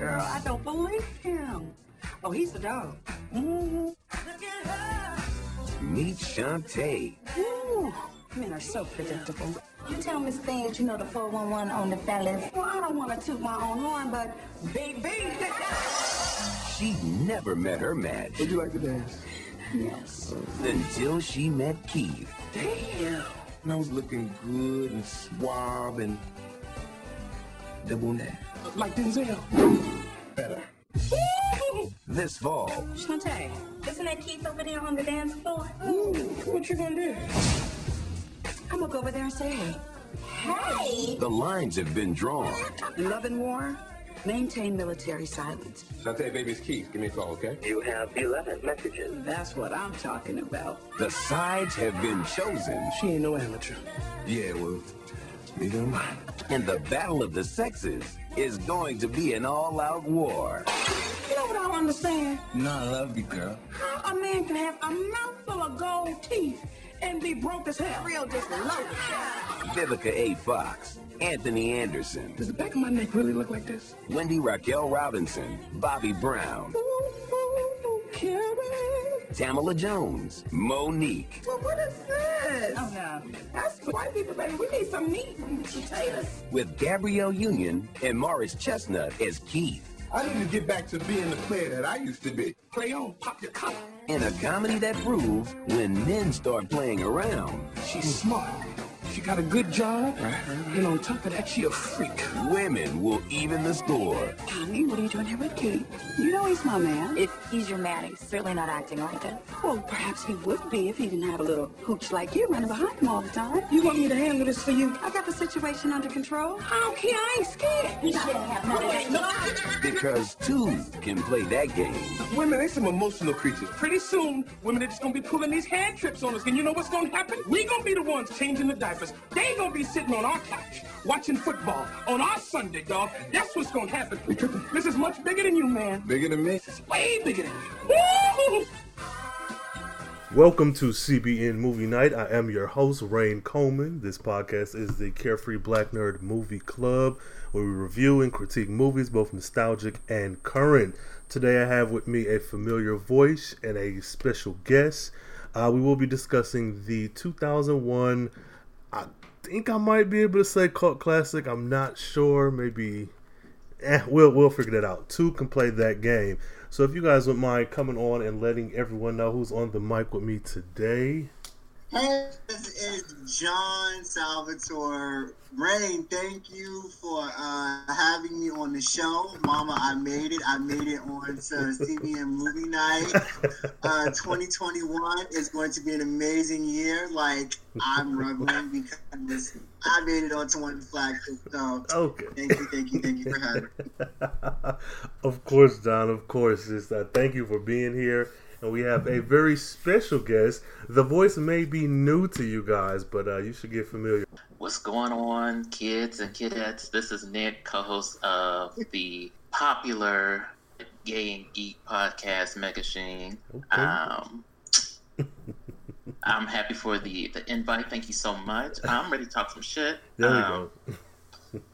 Girl, I don't believe him. Oh, he's a dog. Mm-hmm. Meet Shantae. Ooh, men are so predictable. You tell Miss Thing that you know the 411 on the fellas. Well, I don't want to toot my own horn, but baby. She never met her match Would you like to dance? yes. until she met Keith. Damn. And I was looking good and suave and double that. Like Denzel. Better. This fall, Shantae, isn't that Keith over there on the dance floor? Ooh, what you gonna do? I'm gonna go over there and say, hey, Hey! the lines have been drawn. love and war, maintain military silence. Shantae, baby, it's Keith. Give me a call, okay? You have 11 messages. That's what I'm talking about. The sides have been chosen, She ain't no amateur. Yeah, well, neither am I. and the battle of the sexes is going to be an all-out war. You know what I don't understand? No, I love you, girl. How a man can have a mouthful of gold teeth and be broke as hell. Real disloyal. Vivica A. Fox, Anthony Anderson, Does the back of my neck really look like this? Wendy Raquel Robinson, Bobby Brown, Tamala Jones, Monique, Well, what is this? Oh, no. That's white people, baby. We need some meat and potatoes. with Gabrielle Union and Morris Chestnut as Keith. I need to get back to being the player that I used to be. Play on, pop your collar. In a comedy that proves when men start playing around, She's smart. She got a good job. And on top of that, she a freak. women will even the score. Honey, what are you doing here with Keith? You know he's my man. If he's your man, he's certainly not acting like it. Well, perhaps he would be if he didn't have a little hooch like you running behind him all the time. You want me to handle this for you? I got the situation under control. I don't care. I ain't scared. You shouldn't have none of that. Because two can play that game. Women, they some emotional creatures. Pretty soon, women are just gonna be pulling these hand trips on us. And you know what's gonna happen? We're gonna be the ones changing the diapers. They gonna be sitting on our couch watching football on our Sunday, dog. That's what's gonna happen. This is much bigger than you, man. Bigger than me? This is way bigger than you. Woo! Welcome to CBN Movie Night. I am your host, Rain Coleman. This podcast is the Carefree Black Nerd Movie Club, where we review and critique movies, both nostalgic and current. Today, I have with me a familiar voice and a special guest. Uh, we will be discussing the 2001. I think I might be able to say cult classic. I'm not sure. Maybe eh, we'll we'll figure that out. Two can play that game. So if you guys would mind coming on and letting everyone know who's on the mic with me today. Hey, this is John Salvatore. Rain, thank you for uh, having me on the show. Mama, I made it. I made it on to CBN Movie Night. Uh, 2021 is going to be an amazing year. Like, I'm reveling because I made it onto one of the flagships. So, Okay. thank you, thank you, thank you for having me. of course, John. Of course. Just uh, thank you for being here. And we have a very special guest. The voice may be new to you guys, but uh, you should get familiar. What's going on, kids and kidettes? This is Nick, co-host of the popular Gay and Geek podcast, Megashine. Okay. Um, I'm happy for the the invite. Thank you so much. I'm ready to talk some shit. There we Um, go.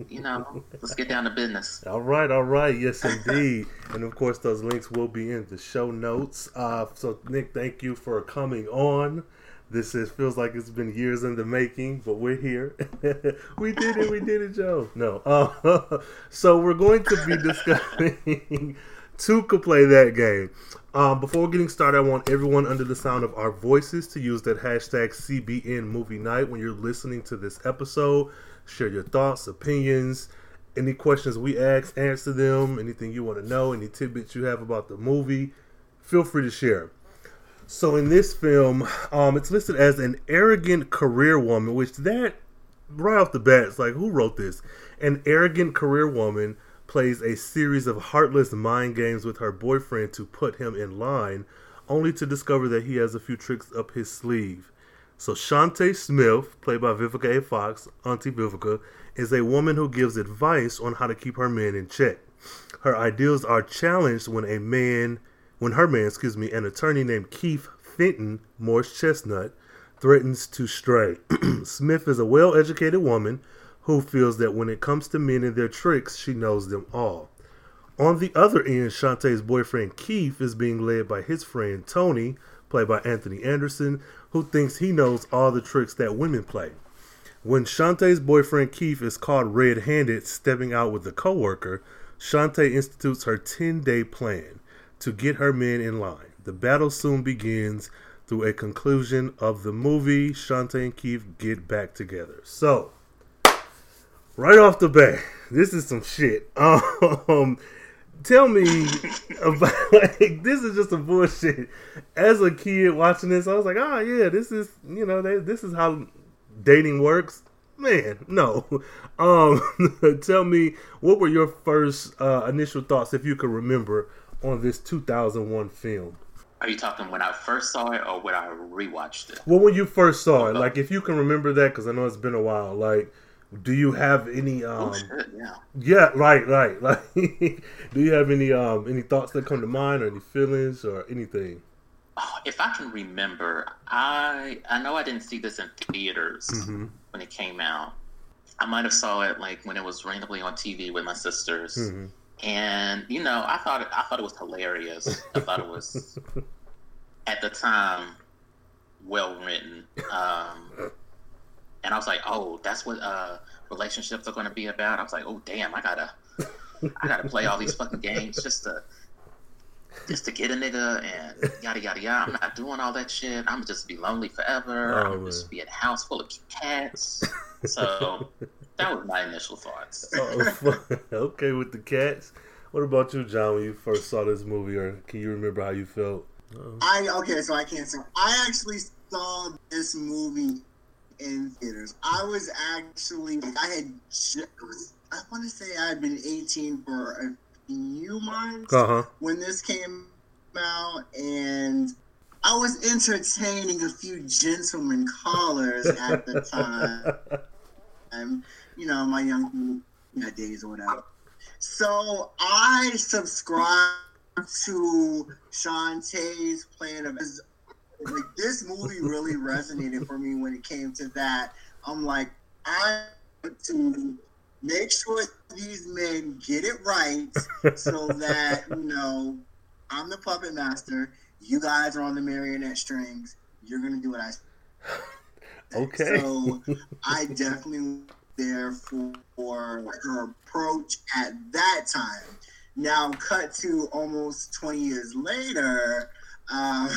You know, let's get down to business. All right, all right. Yes, indeed. and of course, those links will be in the show notes. Uh, so, Nick, thank you for coming on. This is feels like it's been years in the making, but we're here. we did it. We did it, Joe. No. Uh, so we're going to be discussing could play that game. Um, before getting started, I want everyone under the sound of our voices to use that hashtag CBN Movie Night when you're listening to this episode. Share your thoughts, opinions, any questions we ask, answer them. Anything you want to know, any tidbits you have about the movie, feel free to share. So in this film, um, it's listed as an arrogant career woman, which that right off the bat, it's like who wrote this? An arrogant career woman plays a series of heartless mind games with her boyfriend to put him in line, only to discover that he has a few tricks up his sleeve. So Shantae Smith, played by Vivica A. Fox, Auntie Vivica, is a woman who gives advice on how to keep her man in check. Her ideals are challenged when a man, when her man, excuse me, an attorney named Keith Fenton, Morris Chestnut, threatens to stray. Smith is a well-educated woman who feels that when it comes to men and their tricks, she knows them all. On the other end, Shantae's boyfriend Keith is being led by his friend Tony, played by Anthony Anderson, who thinks he knows all the tricks that women play. When Shantae's boyfriend Keith is caught red handed stepping out with a coworker, Shantae institutes her 10 day plan to get her men in line. The battle soon begins through a conclusion of the movie. Shantae and Keith get back together. So, right off the bat, this is some shit. Um, tell me about like this is just a bullshit. As a kid watching this, I was like, oh yeah, this is you know they, this is how dating works. Man, no. Um, tell me what were your first uh, initial thoughts, if you can remember, on this 2001 film. Are you talking when I first saw it or when I rewatched it? Well, when you first saw it, like if you can remember that, because I know it's been a while. Like, do you have any? Um, oh shit! Yeah. Yeah, right, right. Like, do you have any um any thoughts that come to mind, or any feelings, or anything? Oh, if I can remember, I I know I didn't see this in theaters Mhm. when it came out. I might have saw it like when it was randomly on TV with my sisters, Mhm. and you know, I thought it, I thought it was hilarious. I thought it was at the time well written, um, and I was like, oh, that's what uh, relationships are going to be about. I was like, oh damn, I gotta I gotta play all these fucking games just to just to get a nigga and yada yada yada. I'm not doing all that shit. I'm just gonna be lonely forever. Oh, I'm man. just be in a house full of cats. So that was my initial thoughts. Oh, okay, with the cats. What about you, John? When you first saw this movie, or can you remember how you felt? I okay, so I can't say. I actually saw this movie in theaters. I was actually I had ju- I want to say I had been 18 for a few months Uh huh. when this came out, and I was entertaining a few gentlemen callers at the time. You know, my young you know, days or whatever. So I subscribed to Shantae's plan of like this movie really resonated for me when it came to that. I'm like, I want to make sure these men get it right so that, you know, I'm the puppet master. You guys are on the marionette strings. You're gonna do what I say. Okay. So I definitely was there for, for her approach at that time. Now, cut to almost 20 years later, um,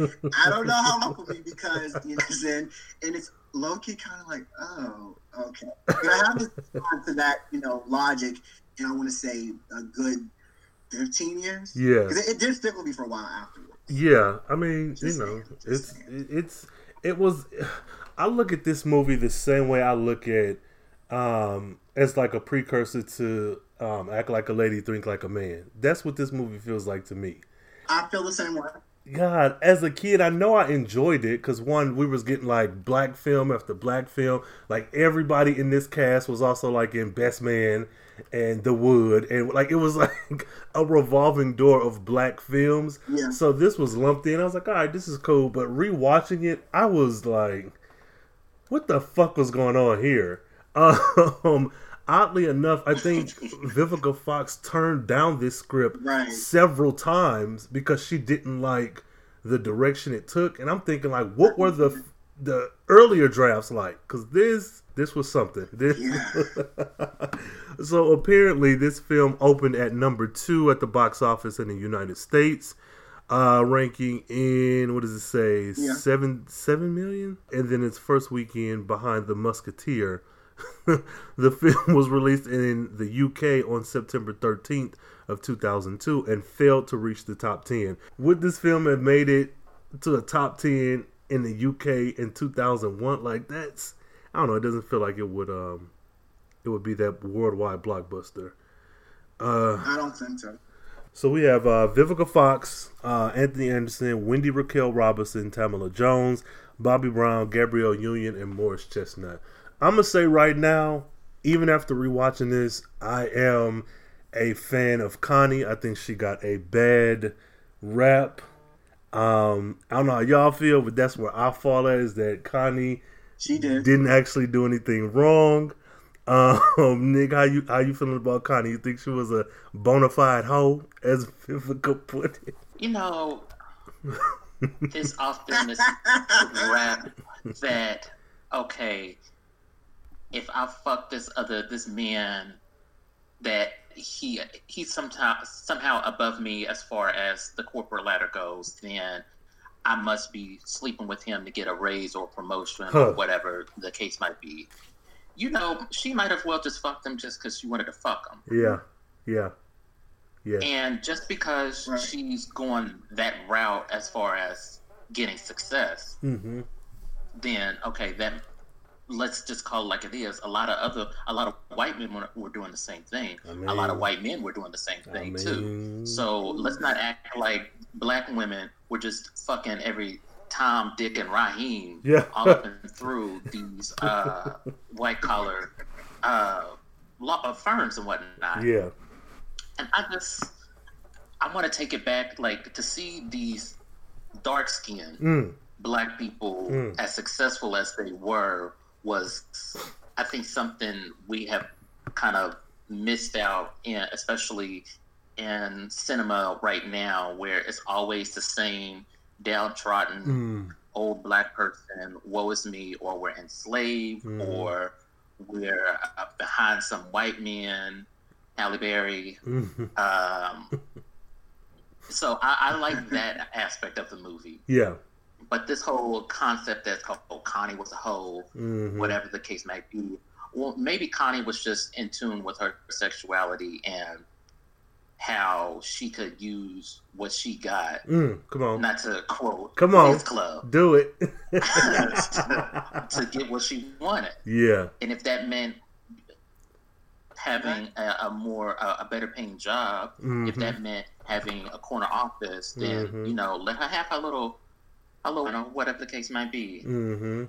I don't know how long it'll be because, you know what And it's low key kind of like, oh, okay. But I have to respond to that, you know, logic, and I want to say a good 15 years. Yeah. it, it did stick with me for a while afterwards. Yeah, I mean, you Just know, saying, just it's saying. it's it was. I look at this movie the same way I look at um as like a precursor to um act like a lady, think like a man. That's what this movie feels like to me. I feel the same way. God, as a kid, I know I enjoyed it because one, we was getting like black film after black film. Like everybody in this cast was also like in Best Man and The Wood, and like it was like a revolving door of black films. Yeah. So this was lumped in. I was like, all right, this is cool. But rewatching it, I was like, what the fuck was going on here? Um, oddly enough, I think Vivica Fox turned down this script Right. several times because she didn't like the direction it took. And I'm thinking, like, what were the the earlier drafts like? Because this this was something. This, so apparently, this film opened at number two at the box office in the United States, uh, ranking in what does it say Yeah. seven seven million, and then its first weekend behind The Musketeer. the film was released in the UK on September 13th of 2002 and failed to reach the top 10. Would this film have made it to the top 10 in the UK in 2001? Like that's I don't know, it doesn't feel like it would um it would be that worldwide blockbuster. Uh I don't think so. so we have uh, Vivica Fox, uh, Anthony Anderson, Wendy Raquel Robinson, Tamala Jones, Bobby Brown, Gabrielle Union, and Morris Chestnut. I'm gonna say right now, even after rewatching this, I am a fan of Connie. I think she got a bad rap. Um, I don't know how y'all feel, but that's where I fall at is that Connie She did. didn't actually do anything wrong. Um, Nick, how you how you feeling about Connie? You think she was a bona fide hoe, as Vivica put it? You know, there's often this rap that okay, if I fuck this other this man, that he he's somehow somehow above me as far as the corporate ladder goes, then I must be sleeping with him to get a raise or promotion Huh. or whatever the case might be. You know, she might have well just fucked him just because she wanted to fuck him. Yeah, yeah, yeah. And just because Right. she's going that route as far as getting success, Mm-hmm. then okay, that let's just call it like it is. A lot of other, a lot of white men were, were doing the same thing. A lot of white men were doing the same I thing mean- too. So let's not act like black women were just fucking every Tom, Dick, and Raheem Yeah. all up and through these uh, white collar uh, law uh, firms and whatnot Yeah. and I just I want to take it back, like to see these dark skinned Mm. black people Mm. as successful as they were was, I think, something we have kind of missed out in, especially in cinema right now, where it's always the same downtrodden Mm. old black person, woe is me, or we're enslaved, Mhm. or we're uh, behind some white men, Halle Berry. Mhm. Um, so I, I like that aspect of the movie. Yeah. But this whole concept that's called oh, Connie was a hoe, Mhm. whatever the case might be, well, maybe Connie was just in tune with her sexuality and how she could use what she got, Mm. Come on. not to quote Come on. club, Do it. to get what she wanted. yeah. And if that meant having a, a more a, a better paying job, if Mhm. that meant having a corner office, then Mhm. you know let her have her little, her little, whatever the case might be. Mm-hmm.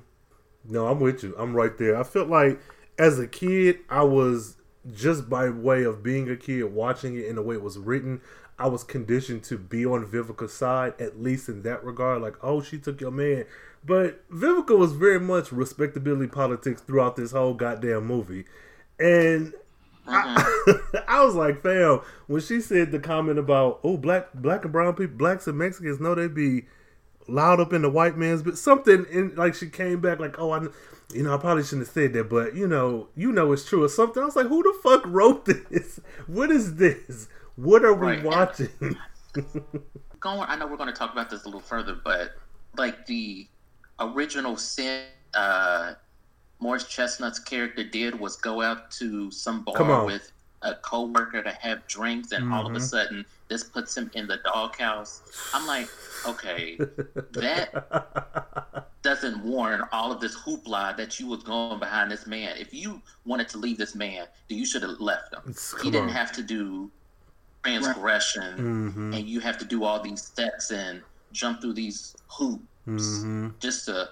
No, I'm with you. I'm right there. I felt like as a kid, I was just by way of being a kid, watching it in the way it was written, I was conditioned to be on Vivica's side, at least in that regard. Like, oh, she took your man. But Vivica was very much respectability politics throughout this whole goddamn movie. And I, I was like, fam, when she said the comment about, oh, black black and brown people, blacks and Mexicans know they be loud up in the white man's but something in like she came back like oh I you know I probably shouldn't have said that but you know you know it's true or something. I was like who the fuck wrote this? What is this? What are we Right. watching? Going, I know we're going to talk about this a little further, but like the original sin, uh, Morris Chestnut's character did was go out to some bar with a coworker to have drinks, and all of a Mhm. sudden this puts him in the doghouse. I'm like, okay, that doesn't warrant all of this hoopla that you was going behind this man. If you wanted to leave this man, then you should have left him. Come he didn't on. have to do transgression, hmm and you have to do all these steps and jump through these hoops hmm just to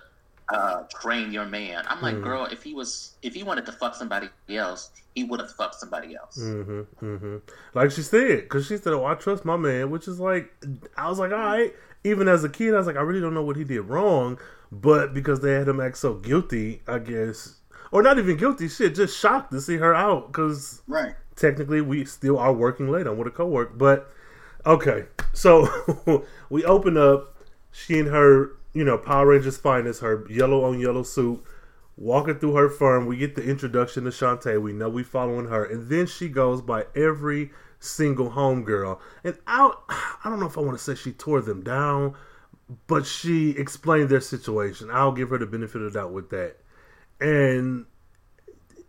uh, train your man. I'm like, Mhm. girl, if he was, if he wanted to fuck somebody else, he would have fucked somebody else. Mm-hmm, mm-hmm. Like she said, because she said, "Oh, I trust my man," which is like, I was like, all right. Even as a kid, I was like, I really don't know what he did wrong, but because they had him act so guilty, I guess, or not even guilty, shit, just shocked to see her out because Right. technically we still are working late on with a co-work but okay so we open up she and her you know power rangers finest her yellow on yellow suit walking through her firm. We get the introduction to Shantae. we know we following her. And then she goes by every single homegirl. And I, I don't know if i want to say she tore them down but she explained their situation. I'll give her the benefit of the doubt with that. And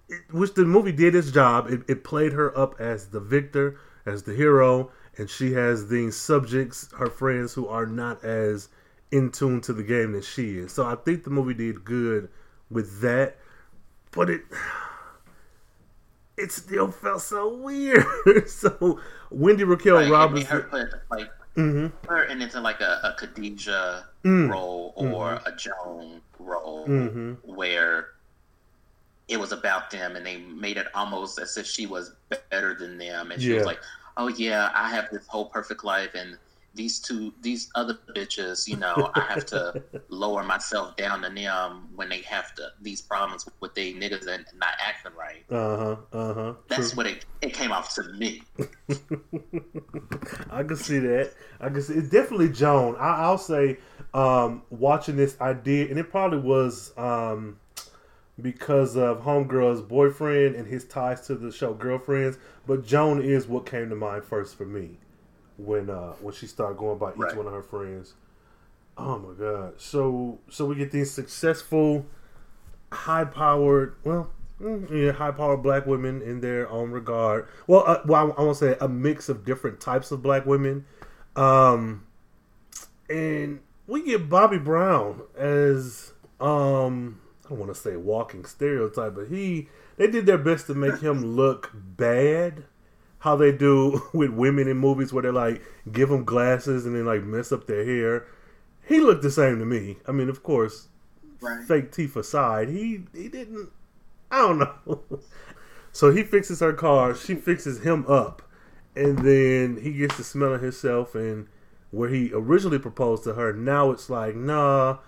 it, which the movie did its job. It, it played her up as the victor, as the hero, and she has these subjects, her friends, who are not as in tune to the game that she is. So I think the movie did good with that, but it it still felt so weird. so Wendy Raquel Like, Robinson, her put like hmm her into like a, a Khadijah Mm. role or a Joan role hmm where it was about them and they made it almost as if she was better than them and she Yeah. was like oh yeah i have this whole perfect life and these two, these other bitches, you know, I have to lower myself down to them when they have to these problems with they niggas and not acting right. Uh huh. Uh huh. That's what it, it came off to me. I can see that. I can see it's definitely Joan. I, I'll say, um, watching this, I did, and it probably was um, because of Homegirl's boyfriend and his ties to the show Girlfriends. But Joan is what came to mind first for me when uh, when she started going by each Right. one of her friends. Oh my god! So so we get these successful, high powered, well, mm, yeah, high powered black women in their own regard. Well, uh, well, I, I want to say a mix of different types of black women, um, and we get Bobby Brown as um, I don't want to say walking stereotype, but he they did their best to make him look bad. How they do with women in movies where they like give them glasses and then like mess up their hair. He looked the same to me. I mean, of course, Right. fake teeth aside, he he didn't. I don't know. so he fixes her car. She fixes him up, and then he gets to smelling himself. And where he originally proposed to her, now it's like, nah.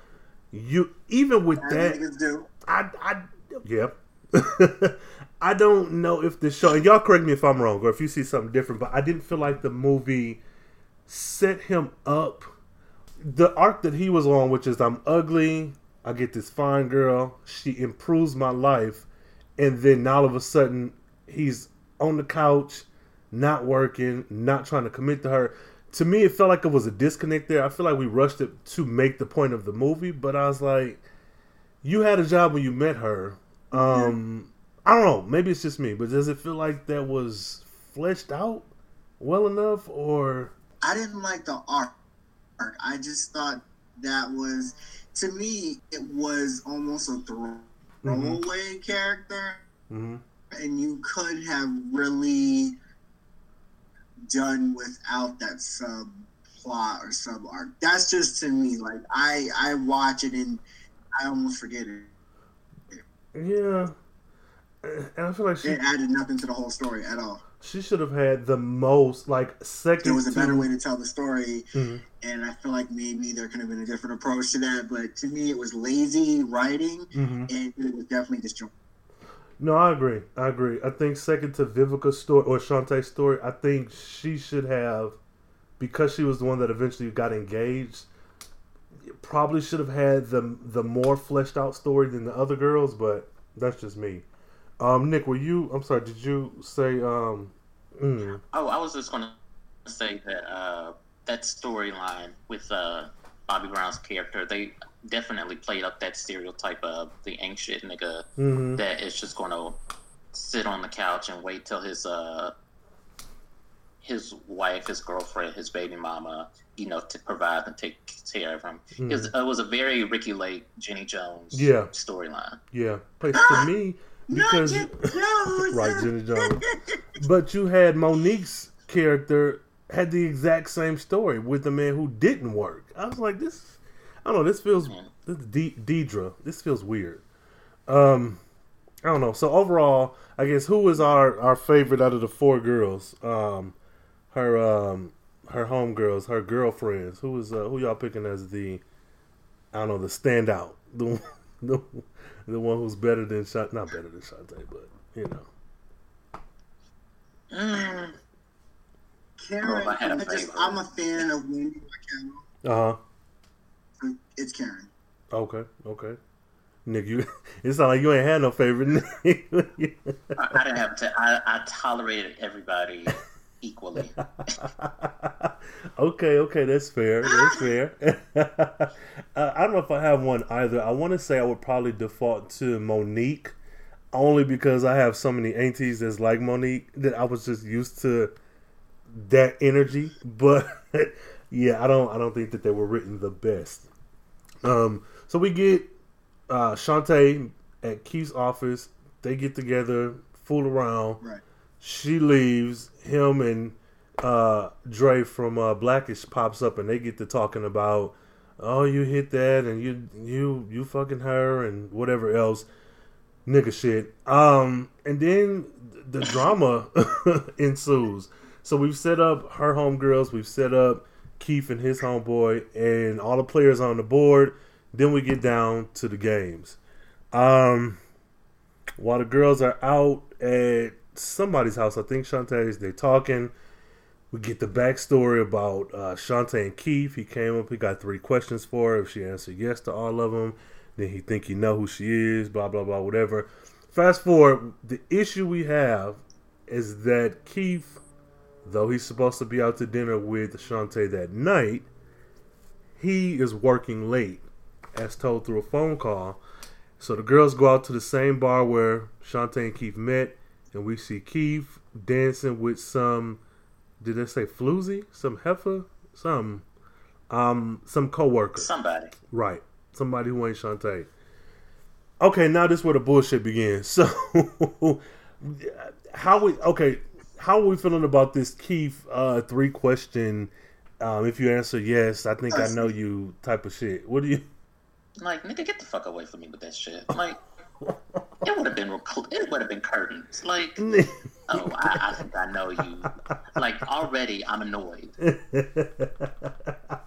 You even with As that, do. I, I, yeah. I don't know if the show, and y'all correct me if I'm wrong, or if you see something different, but I didn't feel like the movie set him up. The arc that he was on, which is I'm ugly, I get this fine girl, she improves my life, and then all of a sudden he's on the couch, not working, not trying to commit to her. To me, it felt like it was a disconnect there. I feel like we rushed it to make the point of the movie, but I was like, you had a job when you met her. Um, I don't know. Maybe it's just me, but does it feel like that was fleshed out well enough, or I didn't like the art. I just thought that was, to me, it was almost a throw- throwaway character, Mhm. and you could have really done without that sub plot or sub arc. That's just to me. Like I, I watch it and I almost forget it. Yeah? And I feel like she It added nothing to the whole story at all. she should have had the most like second. There was a better way to tell the story. Mhm. and I feel like maybe there could have been a different approach to that. But to me, it was lazy writing, Mhm. and it was definitely disjointed. No, I agree. I agree. I think second to Vivica's story or Shantae's story, I think she should have, because she was the one that eventually got engaged. Probably should have had the the more fleshed out story than the other girls, but that's just me. Um, Nick, were you? I'm sorry. Did you say? Um, mm, Oh, I was just gonna say that uh, that storyline with uh, Bobby Brown's character, they definitely played up that stereotype of the anxious nigga mhm. that is just gonna sit on the couch and wait till his uh his wife, his girlfriend, his baby mama, you know, to provide and take care of him. It, was, it was a very Ricki Lake, Jenny Jones Yeah. storyline. Yeah, place to me because right, Jenny Jones. But you had Monique's character had the exact same story with the man who didn't work. I was like, this. I don't know. This feels this is De- Deidre. This feels weird. Um, I don't know. So overall, I guess who was our our favorite out of the four girls? Um, her um her homegirls, her girlfriends. Who was uh, who y'all picking as the I don't know the standout, the the, the one who's better than Shant, not better than Shantae, but you know. Mm, Karen, Oh, I had a I just, favorite. I'm a fan of Wendy Raquel. Uh huh. It's Karen. Okay. Okay. Nick, you. It sounds like you ain't had no favorite. Nick. I, I didn't have to. I, I tolerated everybody equally. okay, okay, that's fair. That's fair. uh, I don't know if I have one either. I want to say I would probably default to Monique, only because I have so many aunties that's like Monique that I was just used to that energy. But yeah, I don't. I don't think that they were written the best. Um, so we get uh, Shantae at Keith's office. They get together, fool around. Right. She leaves. Him and uh, Dre from uh, Blackish pops up, and they get to talking about, oh, you hit that, and you you you fucking her, and whatever else, nigga shit. Um, and then the drama ensues. So we've set up her homegirls. We've set up Keith and his homeboy, and all the players on the board. Then we get down to the games. Um, while the girls are out at somebody's house, I think Shantae's, They're talking. We get the backstory about uh, Shantae and Keith. He came up, he got three questions for her. If she answered yes to all of them, then he think he know who she is, blah, blah, blah, whatever. Fast forward, the issue we have is that Keith, though he's supposed to be out to dinner with Shantae that night, he is working late, as told through a phone call. So the girls go out to the same bar where Shantae and Keith met, and we see Keith dancing with some, did they say floozy? Some heifer? Some, um, some coworker. Somebody. Right. Somebody who ain't Shantae. Okay, now this is where the bullshit begins. So, how we okay? How are we feeling about this Keith uh, three question? Um, if you answer yes, I think I know you type of shit. What do you? Like, nigga, get the fuck away from me with that shit. Like, it would have been it would have been curtains. Like, oh, I, I think I know you. Like, already I'm annoyed.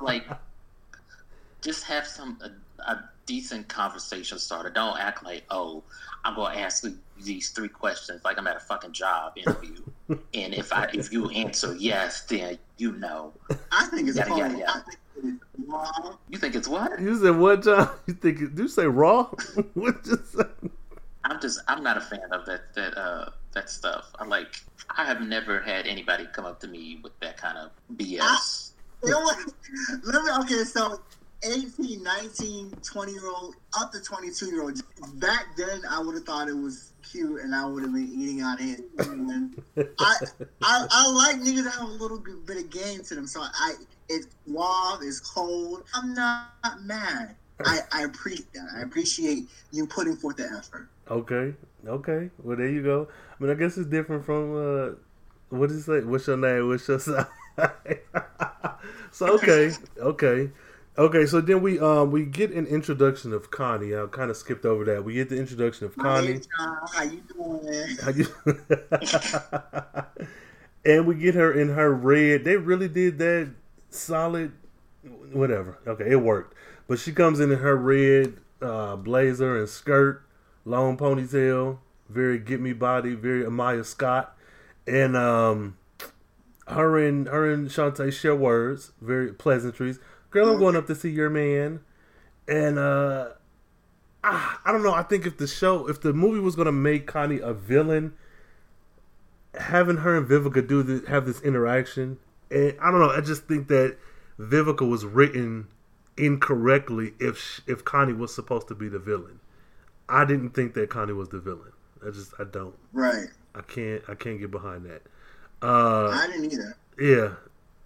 Like, just have some a, a decent conversation starter. Don't act like, oh, I'm gonna ask you these three questions like I'm at a fucking job interview, and if I if you answer yes, then you know. I think it's Yada, funny. yada, yada. I think it's wrong. You think it's what? You said what, John? You think? it- Do you say raw? what you say? I'm just I'm not a fan of that that uh that stuff. I like I have never had anybody come up to me with that kind of BS. You know what? Let me, okay, so 18, 19, 20 year old, up to 22 year old. Back then, I would have thought it was cute and I would have been eating out. And I, I, I like niggas that have a little bit of game to them. So I, it's warm, it's cold. I'm not mad. I, I appreciate that. I appreciate you putting forth the effort. Okay, okay. Well, there you go. I mean, I guess it's different from uh, what does it say? What's your name? What's your side? so okay, okay, okay. So then we um we get an introduction of Connie. I kind of skipped over that. We get the introduction of Connie. Hey, John, how you doing? How you- and we get her in her red. They really did that solid. Whatever. Okay, it worked. But she comes in in her red uh, blazer and skirt, long ponytail, very get me body, very Amaya Scott, and um, her and her and Shantae share words, very pleasantries. Girl, I'm going up to see your man, and uh, ah, I don't know. I think if the show, if the movie was gonna make Connie a villain, having her and Vivica do this, have this interaction, and I don't know. I just think that Vivica was written incorrectly if if Connie was supposed to be the villain. I didn't think that Connie was the villain. I just I don't. Right. I can't I can't get behind that. Uh, I didn't either. yeah,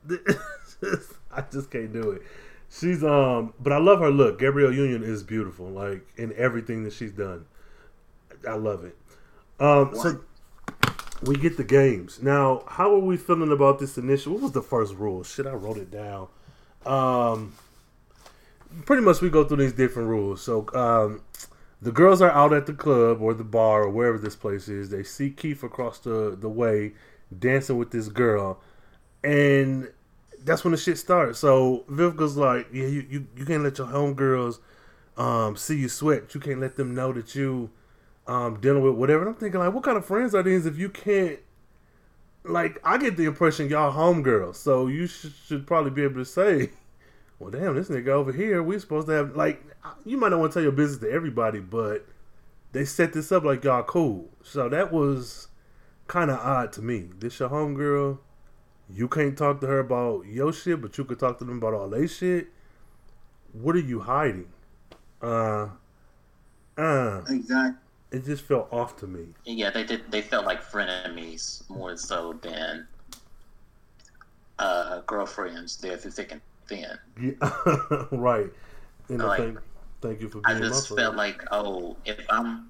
I just can't do it. She's um, but I love her look. Gabrielle Union is beautiful, like in everything that she's done. I love it. Um, so we get the games now. How are we feeling about this initial? What was the first rule? Shit, I wrote it down. Um, pretty much we go through these different rules. So um, the girls are out at the club or the bar or wherever this place is. They see Keith across the the way dancing with this girl, and that's when the shit starts. So Vivica's like, "Yeah, you you, you can't let your homegirls um, see you sweat. You can't let them know that you um, dealing with whatever." And I'm thinking like, what kind of friends are these if you can't? Like, I get the impression y'all homegirls, so you sh- should probably be able to say, "Well, damn, this nigga over here, we supposed to have like." You might not want to tell your business to everybody, but they set this up like y'all cool. So that was kind of odd to me. This your homegirl. You can't talk to her about your shit, but you could talk to them about all they shit. What are you hiding? Uh, uh, Exactly. it just felt off to me. Yeah, they did. They felt like frenemies more so than uh, girlfriends. There through thick and thin. Yeah, right. And Like, thank, thank you for being. I being just my felt friend. like, oh, if I'm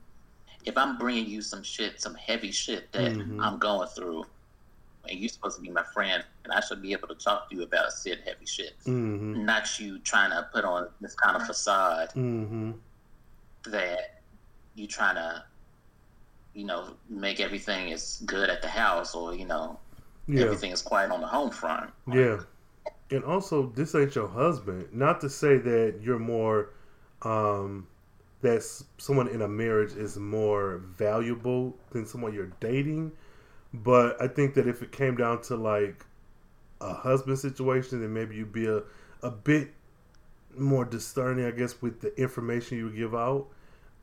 if I'm bringing you some shit, some heavy shit that Mhm. I'm going through, and you're supposed to be my friend, and I should be able to talk to you about said heavy shit, Mm-hmm. not you trying to put on this kind of facade Mm-hmm. that you're trying to, you know, make everything is good at the house, or you know, Yeah. everything is quiet on the home front. Yeah. And also, this ain't your husband. Not to say that you're more, um, that someone in a marriage is more valuable than someone you're dating. But I think that if it came down to like a husband situation, then maybe you'd be a, a bit more discerning, I guess, with the information you give out.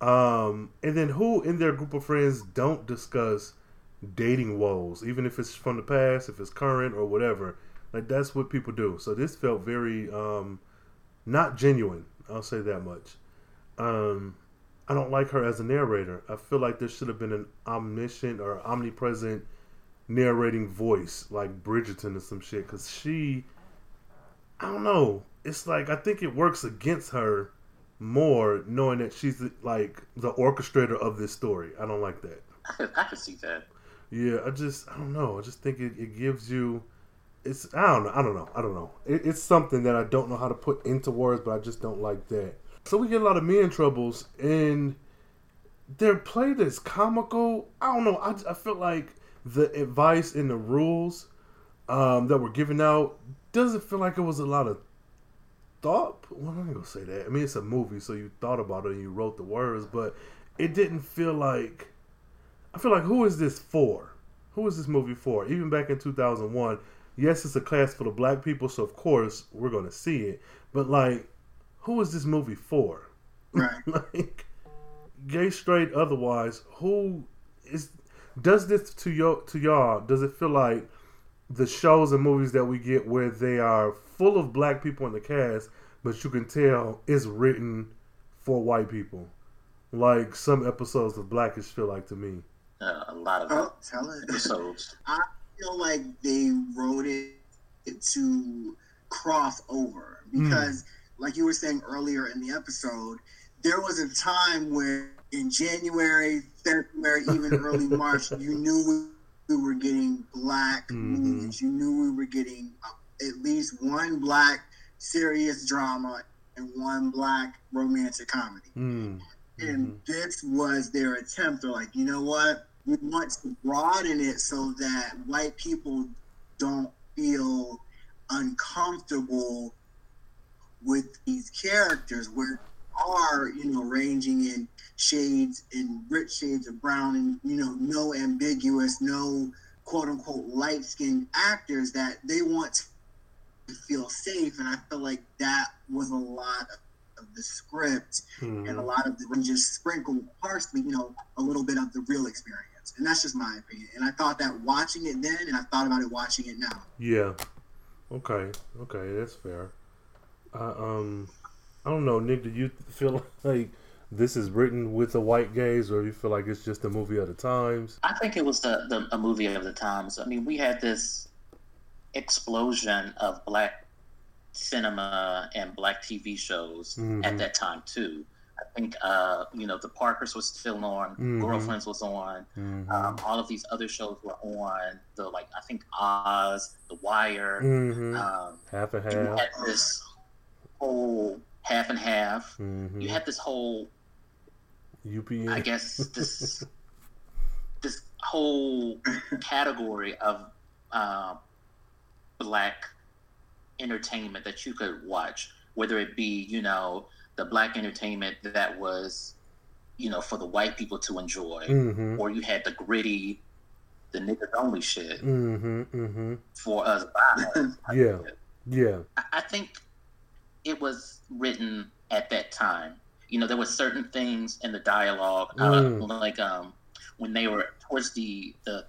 Um, and then who in their group of friends don't discuss dating woes, even if it's from the past, if it's current or whatever. Like that's what people do. So this felt very um, not genuine. I'll say that much. Um, I don't like her as a narrator. I feel like there should have been an omniscient or omnipresent narrating voice like Bridgerton or some shit. Because she, I don't know. It's like I think it works against her more knowing that she's like the orchestrator of this story. I don't like that. I could, I could see that. Yeah, I just I don't know. I just think it, it gives you it's I don't know. I don't know. I don't know. It, it's something that I don't know how to put into words, but I just don't like that. So we get a lot of men troubles, and they're played as comical. I don't know. I, I feel like the advice and the rules um, that were given out doesn't feel like it was a lot of thought. Well, I'm not gonna say that. I mean, it's a movie, so you thought about it and you wrote the words, but it didn't feel like. I feel like who is this for? Who is this movie for? Even back in 2001, yes, it's a class for the black people, so of course we're gonna see it. But like, who is this movie for? Right. like, gay, straight, otherwise, who is does this to yo to y'all? Does it feel like the shows and movies that we get where they are full of black people in the cast, but you can tell it's written for white people? Like some episodes of Blackish feel like to me. Uh, a lot of Oh, episodes. I feel like they wrote it to cross over because, like you were saying earlier in the episode, there was a time where in January, February, even early March, you knew we were getting black Mhm. movies. You knew we were getting at least one black serious drama and one black romantic comedy. Mm. And this was their attempt. They're like, you know what? We want to broaden it so that white people don't feel uncomfortable with these characters where are, you know, ranging in shades in rich shades of brown and, you know, no ambiguous, no quote unquote light skinned actors that they want to feel safe. And I feel like that was a lot of the script and a Mhm. lot of the just sprinkle partially, you know, a little bit of the real experience. And that's just my opinion. And I thought that watching it then, and I thought about it watching it now. Yeah. Okay. Okay, that's fair. Uh, um, I don't know, Nick. Do you feel like this is written with a white gaze, or you feel like it's just a movie of the times? I think it was the, the a movie of the times. I mean, we had this explosion of black cinema and black TV shows Mhm. at that time too. I think uh, you know the Parkers was still on, Mhm. Girlfriends was on, Mm-hmm. um, all of these other shows were on. The like I think Oz, The Wire. hmm Um, half and you half. had this whole half and half. Mm-hmm. You had this whole UPN. I guess this this whole category of uh, black entertainment that you could watch, whether it be you know the black entertainment that was you know for the white people to enjoy, Mm-hmm. or you had the gritty, the niggas only shit Mm-hmm. Mm-hmm. for us. Yeah. Yeah. I I think it was written at that time. You know, there were certain things in the dialogue, uh, Mm. like um, when they were towards the, the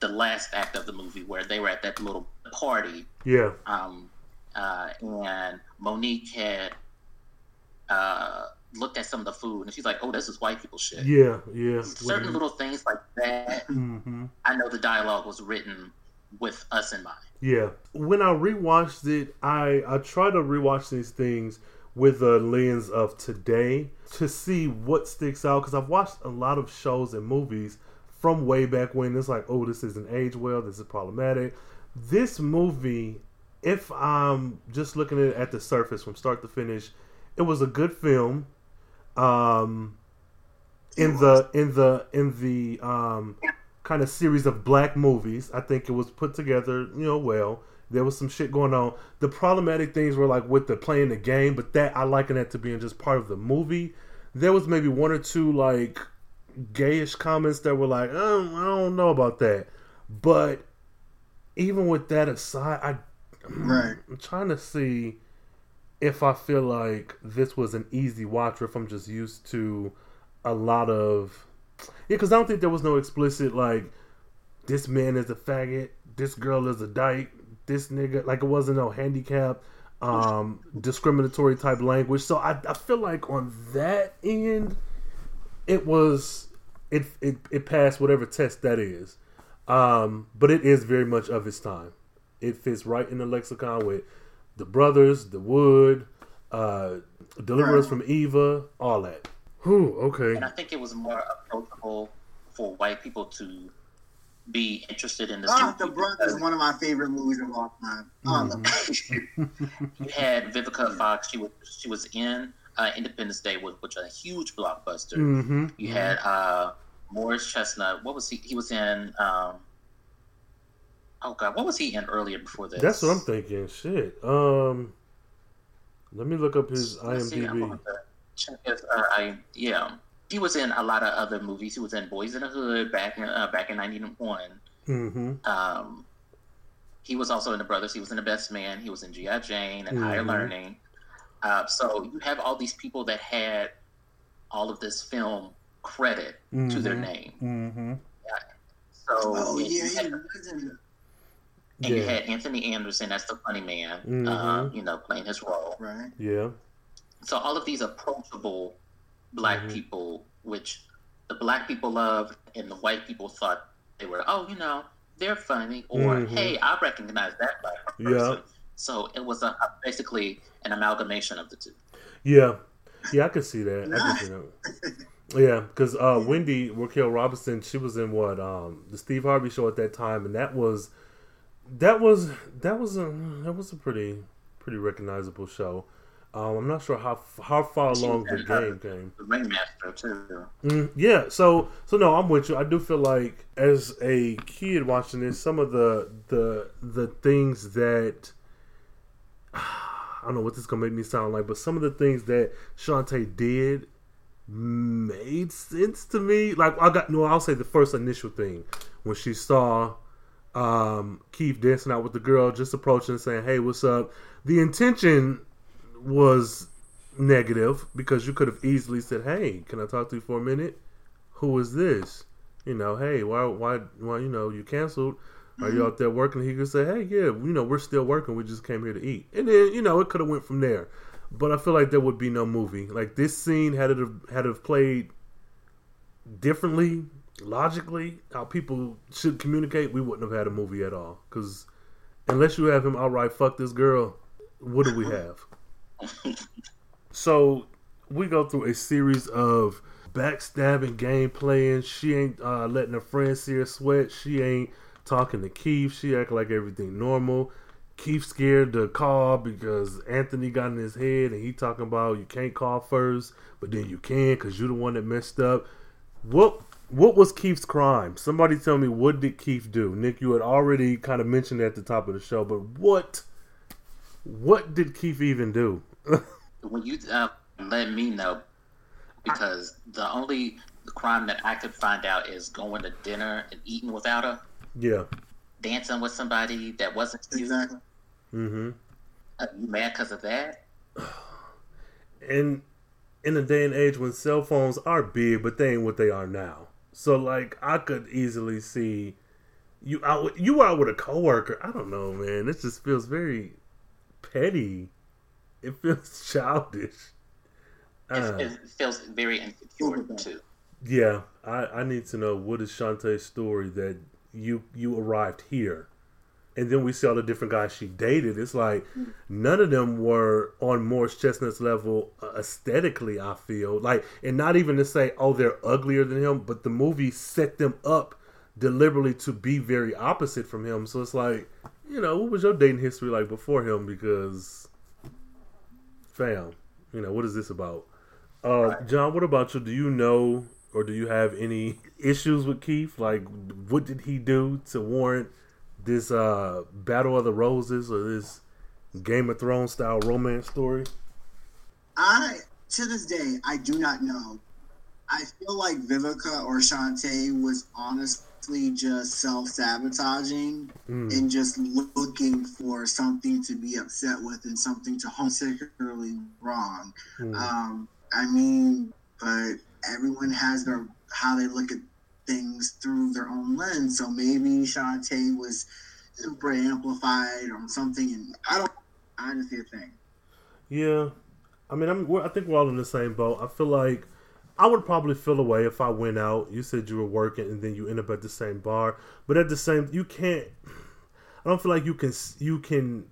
the last act of the movie, where they were at that little party, Yeah. um, uh, and Monique had uh, looked at some of the food, and she's like, "Oh, this is white people shit." Yeah. Yeah. Certain little things like that. Mm-hmm. I know the dialogue was written with us in mind. Yeah. When I rewatched it, I I try to rewatch these things with a lens of today to see what sticks out because I've watched a lot of shows and movies from way back when. It's like, oh, this isn't age well. This is problematic. This movie, if I'm just looking at it at the surface from start to finish, it was a good film. Um, in the in the in the um kind of series of black movies. I think it was put together, you know, well. There was some shit going on. The problematic things were like with the playing the game, but that I liken that to being just part of the movie. There was maybe one or two like gayish comments that were like, oh, I don't know about that. But even with that aside, I Right. I'm trying to see if I feel like this was an easy watch or if I'm just used to a lot of yeah, because I don't think there was no explicit like this man is a faggot, this girl is a dyke, this nigga like it wasn't no handicap, um, discriminatory type language. So I, I feel like on that end, it was it it, it passed whatever test that is. Um, but it is very much of its time. It fits right in the lexicon with the brothers, the wood, uh, Deliver Us from Eva, all that. Whew, okay. And I think it was more approachable for white people to be interested in this movie The Brothers because is one of my favorite movies of all time. I love Mm-hmm. you had Vivica Fox. She was she was in uh, Independence Day, which which was a huge blockbuster. Mm-hmm. You had uh, Morris Chestnut. What was he? He was in. Um, oh God, what was he in earlier before this? That's what I'm thinking. Shit. Um, let me look up his Let's see, IMDb. Gonna check his, uh, I, yeah, he was in a lot of other movies. He was in Boyz n the Hood back in uh, back in '91. Mm-hmm. Um, he was also in The Brothers. He was in The Best Man. He was in G.I. Jane and Higher Mhm. Learning. Uh, so you have all these people that had all of this film credit to their Mhm. name. Mm-hmm. So Oh you yeah, had- he was in and you had Anthony Anderson as the funny man, Mhm. uh, you know, playing his role. right. Yeah. So all of these approachable black Mhm. people, which the black people loved and the white people thought they were, oh, you know, they're funny, or Mhm. hey, I recognize that black person. Yeah. So it was a, a- basically an amalgamation of the two. Yeah. Yeah, I could see that. I could see that. Yeah, because uh, Wendy Raquel Robinson, she was in what um, the Steve Harvey show at that time, and that was that was that was a that was a pretty pretty recognizable show. Um, I'm not sure how how far along the game came. The Ringmaster too. Mm, yeah, so so no, I'm with you. I do feel like as a kid watching this, some of the the the things that I don't know what this is gonna make me sound like, but some of the things that Shantae did made sense to me. Like I got no, I'll say the first initial thing when she saw um Keith dancing out with the girl, just approaching and saying, "Hey, what's up?" The intention was negative because you could have easily said, "Hey, can I talk to you for a minute? Who is this? You know, hey, why, why, why, you know, you canceled? Are you mm-hmm. out there working?" He could say, "Hey, yeah, you know, we're still working. We just came here to eat." And then, you know, it could have went from there. But I feel like there would be no movie like this scene had it have, had it have played differently, logically, how people should communicate. We wouldn't have had a movie at all because unless you have him outright fuck this girl, what do we have? So we go through a series of backstabbing game playing. she ain't uh, letting her friends see her sweat. She ain't talking to Keith. She act like everything normal. Keith scared to call because Anthony got in his head, and he talking about you can't call first, but then you can because you're the one that messed up. What what was Keith's crime? Somebody tell me what did Keith do? Nick, you had already kind of mentioned at the top of the show, but what what did Keith even do? When you uh, let me know, because the only crime that I could find out is going to dinner and eating without her, yeah. dancing with somebody that wasn't. Exactly. Mm-hmm. Are you mad because of that? And in a day and age when cell phones are big, but they ain't what they are now. So like I could easily see you out with, you out with a coworker. I don't know, man. This just feels very petty. It feels childish. It, Uh, it feels very insecure too. yeah, I, I need to know what is Shantae's story that you you arrived here, and then we see all the different guys she dated. It's like none of them were on Morris Chestnut's level uh, aesthetically. I feel like, and not even to say oh they're uglier than him, but the movie set them up deliberately to be very opposite from him. So it's like, you know, what was your dating history like before him? Because, fam, you know, what is this about? Uh, John, what about you? Do you know or do you have any issues with Keith? Like, what did he do to warrant this uh Battle of the Roses or this Game of Thrones style romance story? I to this day I do not know. I feel like Vivica or Shantae was just self sabotaging Mm. and just looking for something to be upset with and something to particularly wrong. Mm. Um, I mean, but everyone has their how they look at things through their own lens. So maybe Shantae was super amplified or something, and I don't honestly thing. Yeah, I mean, I'm. I think we're all in the same boat. I feel like I would probably feel away if I went out. You said you were working, and then you end up at the same bar. But at the same, you can't. I don't feel like you can. You can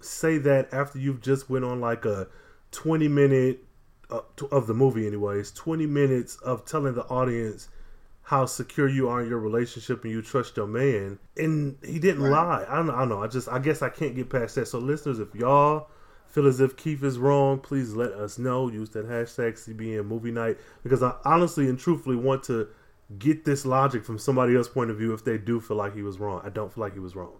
say that after you've just went on like a twenty minute uh, of the movie, anyways. Twenty minutes of telling the audience how secure you are in your relationship and you trust your man, and he didn't Right. lie. I don't, I don't know. I just. I guess I can't get past that. So, listeners, if y'all feel as if Keith is wrong, please let us know. Use that hashtag CBN movie night because I honestly and truthfully want to get this logic from somebody else's point of view if they do feel like he was wrong. I don't feel like he was wrong.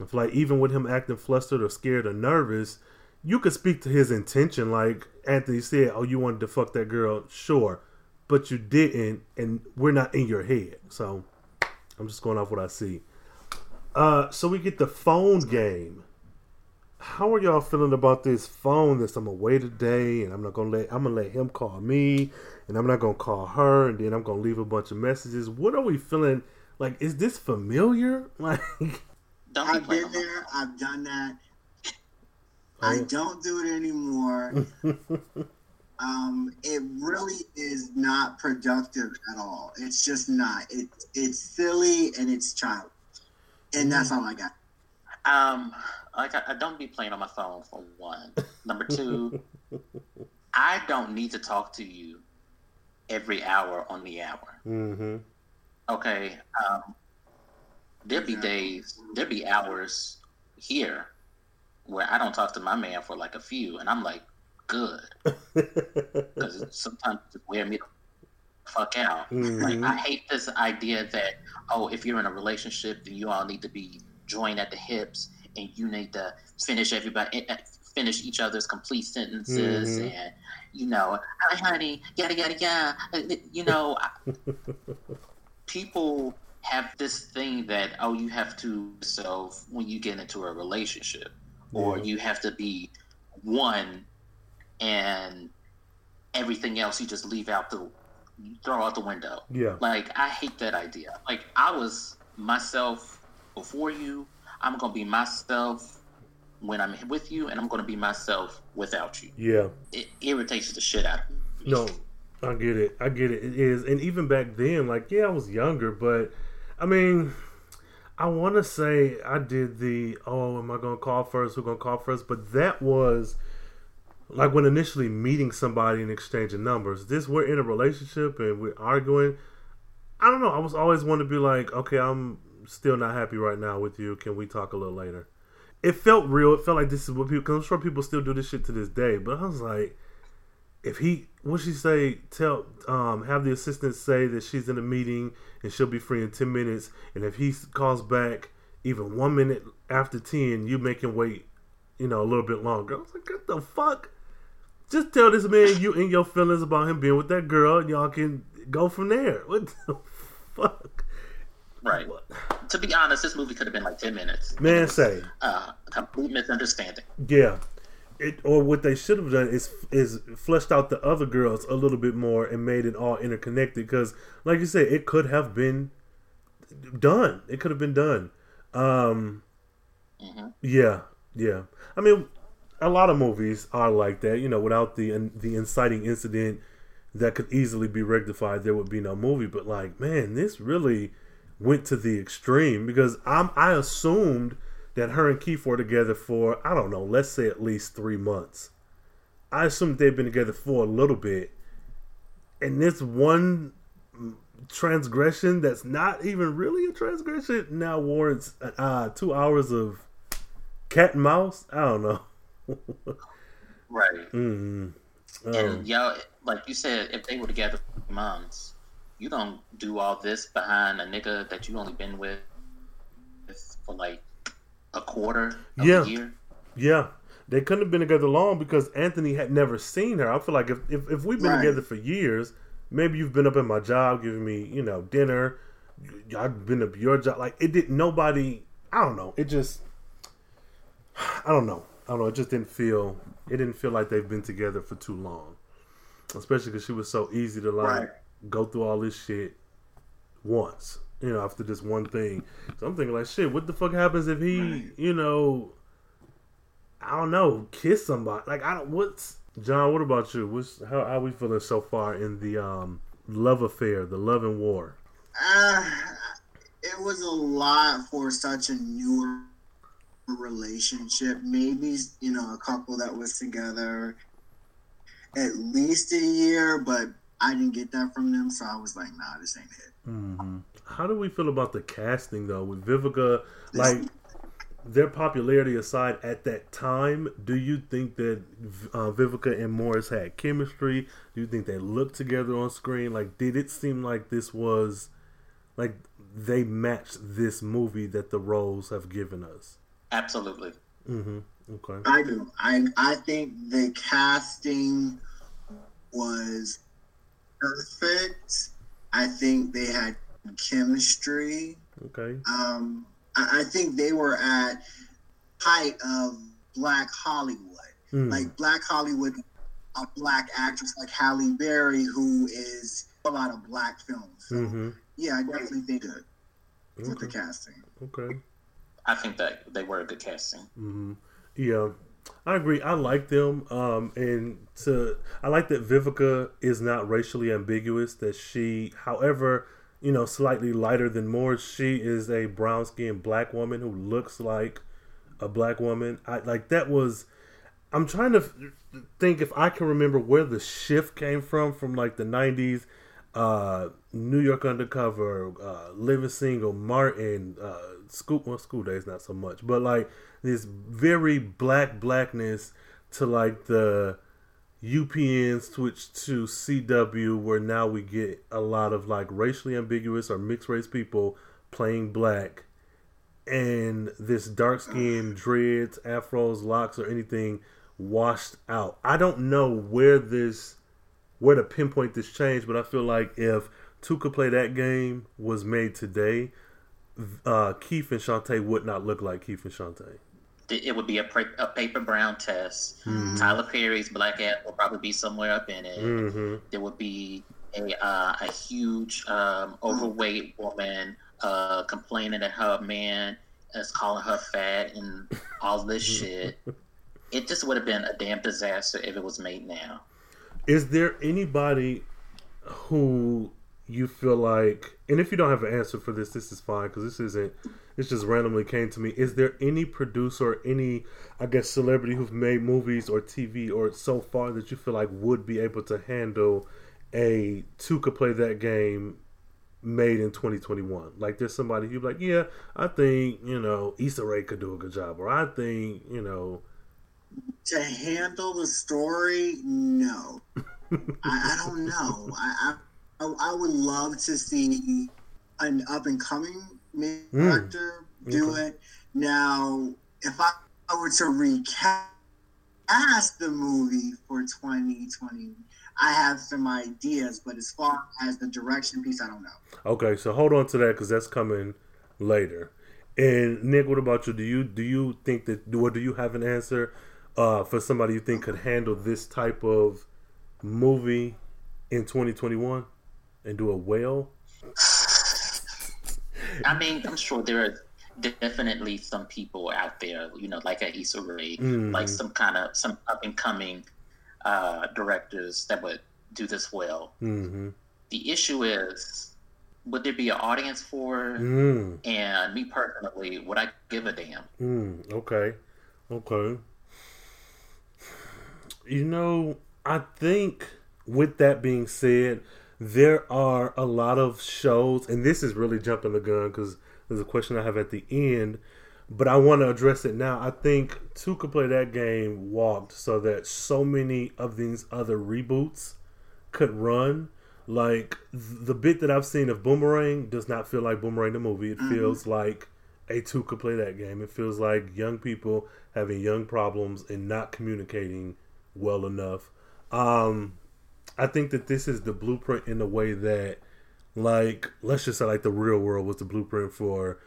I feel like even with him acting flustered or scared or nervous, you could speak to his intention. Like Anthony said, oh, you wanted to fuck that girl, sure, but you didn't, and we're not in your head. So I'm just going off what I see. Uh, so we get the phone game how are y'all feeling about this phone that's I'm away today and I'm not gonna let I'm gonna let him call me and I'm not gonna call her and then I'm gonna leave a bunch of messages. What are we feeling like is this familiar? Like Don't I've been on my there. I've done that. I Oh. don't do it anymore. um, it really is not productive at all. It's just not. It, it's silly and it's childish. And that's all I got. Um, like I, I don't be playing on my phone for one. Number two, I don't need to talk to you every hour on the hour. mm-hmm. Okay. Um, there'd be days, there'd be hours here where I don't talk to my man for like a few, and I'm like, good, because sometimes it just wear me the fuck out. Like Mhm. I hate this idea that oh, if you're in a relationship, then you all need to be joined at the hips, and you need to finish everybody eh, finish each other's complete sentences, Mhm. and you know, hi honey, yada yada yada. You know, people have this thing that oh, you have to self when you get into a relationship, or you have to be one, and everything else you just leave out the throw out the window. Yeah. Like I hate that idea. Like I was myself before you. I'm gonna be myself when I'm with you, and I'm gonna be myself without you. Yeah. It irritates the shit out of me. No, I get it. I get it. It is, and even back then, like, yeah, I was younger, but I mean, I want to say I did the oh, am I gonna call first? Who gonna call first? But that was like when initially meeting somebody and exchanging numbers. This we're in a relationship and we're arguing. I don't know. I was always want to be like, okay, I'm still not happy right now with you. Can we talk a little later? It felt real. It felt like this is what people. Cause I'm sure people still do this shit to this day. But I was like, if he what she say tell um have the assistant say that she's in a meeting and she'll be free in 10 minutes and if he calls back even one minute after 10 you make him wait you know a little bit longer i was like what the fuck just tell this man you and your feelings about him being with that girl and y'all can go from there what the fuck Right. To be honest, this movie could have been like ten minutes. man say Uh, complete misunderstanding. Yeah. It, or what they should have done is is fleshed out the other girls a little bit more and made it all interconnected because like you said it could have been done it could have been done um hmm yeah yeah i mean a lot of movies are like that you know without the the inciting incident that could easily be rectified there would be no movie but like man this really went to the extreme because i'm i assumed that her and keith were together for i don't know let's say at least three months i assumed they've been together for a little bit and this one transgression that's not even really a transgression now warrants uh, two hours of cat and mouse. I don't know. Right. mm Um, And y'all, like you said, if they were together for months, you don't do all this behind a nigga that you only been with for like a quarter of Yeah. Yeah, they couldn't have been together long because Anthony had never seen her. I feel like if if, if we've been Right. together for years, maybe you've been up at my job giving me you know dinner. I've been up your job. Like it didn't, Nobody. I don't know. It just. I don't know. I don't know. It just didn't feel. It didn't feel like they've been together for too long. Especially because she was so easy to like Right. Go through all this shit once. You know, after this one thing. So I'm thinking like, shit. What the fuck happens if he, you know, I don't know, kiss somebody? Like I don't. What's John? What about you? What's how how we feeling so far in the um love affair, the love and war? Uh, it was a lot for such a newer relationship. Maybe you know a couple that was together at least a year, but I didn't get that from them, so I was like, nah, this ain't it. Mm-hmm. How do we feel about the casting though with Vivica? Like their popularity aside, at that time, do you think that uh, Vivica and Morris had chemistry? Do you think they looked together on screen? Like, did it seem like this was like they matched this movie that the roles have given us? Absolutely. Mm-hmm. Okay. I do. I I think the casting was perfect. I think they had chemistry. Okay. Um, I, I think they were at height of Black Hollywood. Mm. Like Black Hollywood, a black actress like Halle Berry, who is a lot of black films. So, Mm-hmm. Yeah, I definitely think good with the casting. Okay. I think that they were a good casting. hmm Yeah, I agree. I like them, um, and to I like that Vivica is not racially ambiguous. That she, however, you know, slightly lighter than Moore, she is a brown skinned black woman who looks like a black woman. I like that was. I'm trying to think if I can remember where the shift came from from like the '90s. Uh, New York Undercover, uh, Living Single, Martin, uh, School, well, School Daze not so much, but like this very black blackness to like the UPN switch to CW, where now we get a lot of like racially ambiguous or mixed race people playing black, and this dark skin dreads, afros, locks, or anything washed out. I don't know where this where to pinpoint this change, but I feel like if Two could play that game was made today, uh, Keith and Shantae would not look like Keith and Shantae. It would be a, pra- a paper brown test. Tyler Perry's black hat will probably be somewhere up in it. Mm-hmm. There would be a uh, a huge um, overweight woman uh, complaining that her man is calling her fat and all this shit. It just would have been a damn disaster if it was made now. Is there anybody who you feel like, and if you don't have an answer for this, this is fine because this isn't. This just randomly came to me. Is there any producer, or any, I guess, celebrity who've made movies or TV or so far that you feel like would be able to handle a two could play that game made in 2021? Like, there's somebody you're like, yeah, I think you know Issa Rae could do a good job, or I think you know. To handle the story, no. I, I don't know. I, I I would love to see an up and coming Mm. actor do Okay. it. Now, if I, I were to recast the movie for 2020, I have some ideas, but as far as the direction piece, I don't know. Okay, so hold on to that because that's coming later. And Nick, what about you? Do you do you think that or do you have an answer uh, for somebody you think could handle this type of movie in 2021 and do it well? I mean, I'm sure there are definitely some people out there, you know, like a Issa Rae, Mhm. like some kind of some up and coming uh, directors that would do this well. Mm-hmm. The issue is, would there be an audience for? it? Mm, And me personally, would I give a damn? mm, okay, okay. You know, I think with that being said, there are a lot of shows, and this is really jumping the gun because there's a question I have at the end, but I want to address it now. I think two could play that game walked so that so many of these other reboots could run. Like the bit that I've seen of Boomerang does not feel like Boomerang the movie. It mm-hmm. feels like a two could play that game. It feels like young people having young problems and not communicating well enough. Um, I think that this is the blueprint in the way that, like, let's just say, like, the real world was the blueprint for,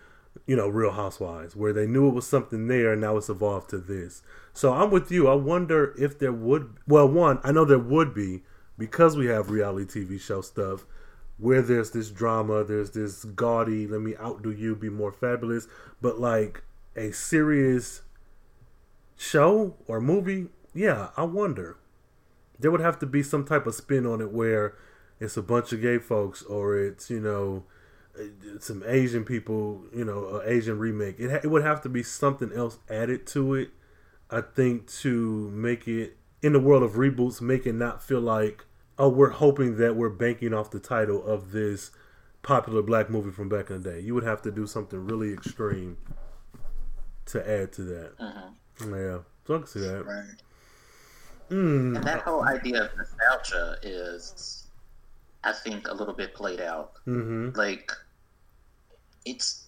you know, Real Housewives, where they knew it was something there and now it's evolved to this. So I'm with you. I wonder if there would, well, one, I know there would be because we have reality TV show stuff where there's this drama, there's this gaudy, let me outdo you, be more fabulous, but like a serious show or movie, yeah, I wonder. There would have to be some type of spin on it where it's a bunch of gay folks or it's, you know, some Asian people, you know, an Asian remake. It, ha- it would have to be something else added to it, I think, to make it, in the world of reboots, make it not feel like oh, we're hoping that we're banking off the title of this popular black movie from back in the day. You would have to do something really extreme to add to that. Mm-hmm. Yeah, so I can see that. Right. Mm. And that whole idea of nostalgia is, I think, a little bit played out. Mm-hmm. Like, it's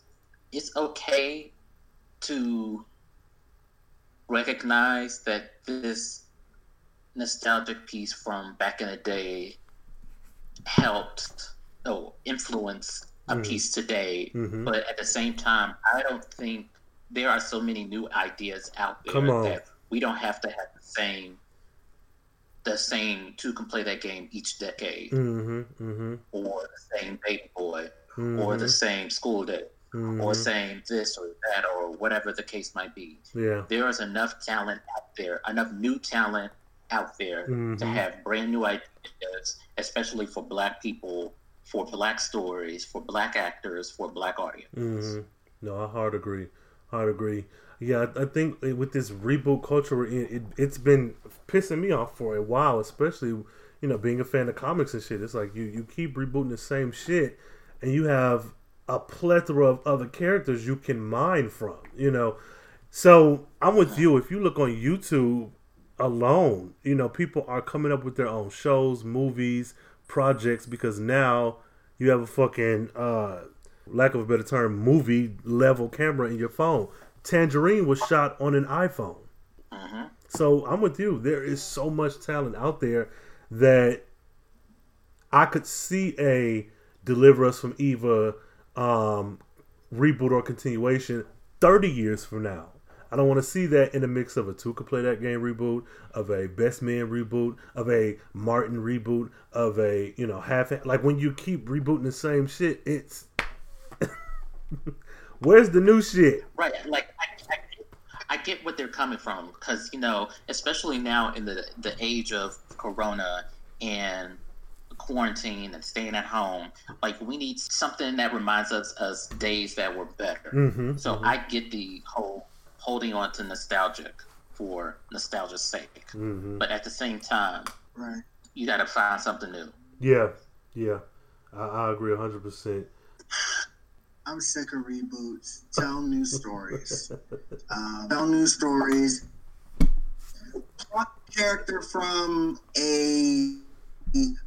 it's okay to recognize that this nostalgic piece from back in the day helped or influenced a Mhm. piece today. Mhm. But at the same time, I don't think there are so many new ideas out there that we don't have to have the same the same two can play that game each decade Mm-hmm. Mm-hmm. or the same baby boy mm-hmm. or the same school day or Mhm. same this or that or whatever the case might be yeah. there is enough talent out there, enough new talent out there to Mhm. have brand new ideas, especially for black people, for black stories, for black actors, for black audience. No, I hard agree. Hard agree. Yeah, I think with this reboot culture, we're in, it, it's been pissing me off for a while, especially you know being a fan of comics and shit. It's like you you keep rebooting the same shit, and you have a plethora of other characters you can mine from. You know, so I'm with you. If you look on YouTube alone, you know people are coming up with their own shows, movies, projects because now you have a fucking uh lack of a better term, movie level camera in your phone. Tangerine was shot on an iPhone. hmm So I'm with you. There is so much talent out there that I could see a Deliver Us from Eva um, reboot or continuation 30 years from now. I don't want to see that in the mix of a Two Could Play That Game reboot, of a Best Man reboot, of a Martin reboot, of a, you know, half. Like when you keep rebooting the same shit, it's. Where's the new shit? Right, like I, I, I get what they're coming from because you know, especially now in the the age of Corona and quarantine and staying at home, like we need something that reminds us us days that were better. Mm-hmm. So I get the whole holding on to nostalgic for nostalgia's sake, Mm-hmm. but at the same time, Right. you got to find something new. Yeah, yeah, I, I agree hundred percent. I'm sick of reboots. Tell new stories. Um, tell new stories. Plot a character from a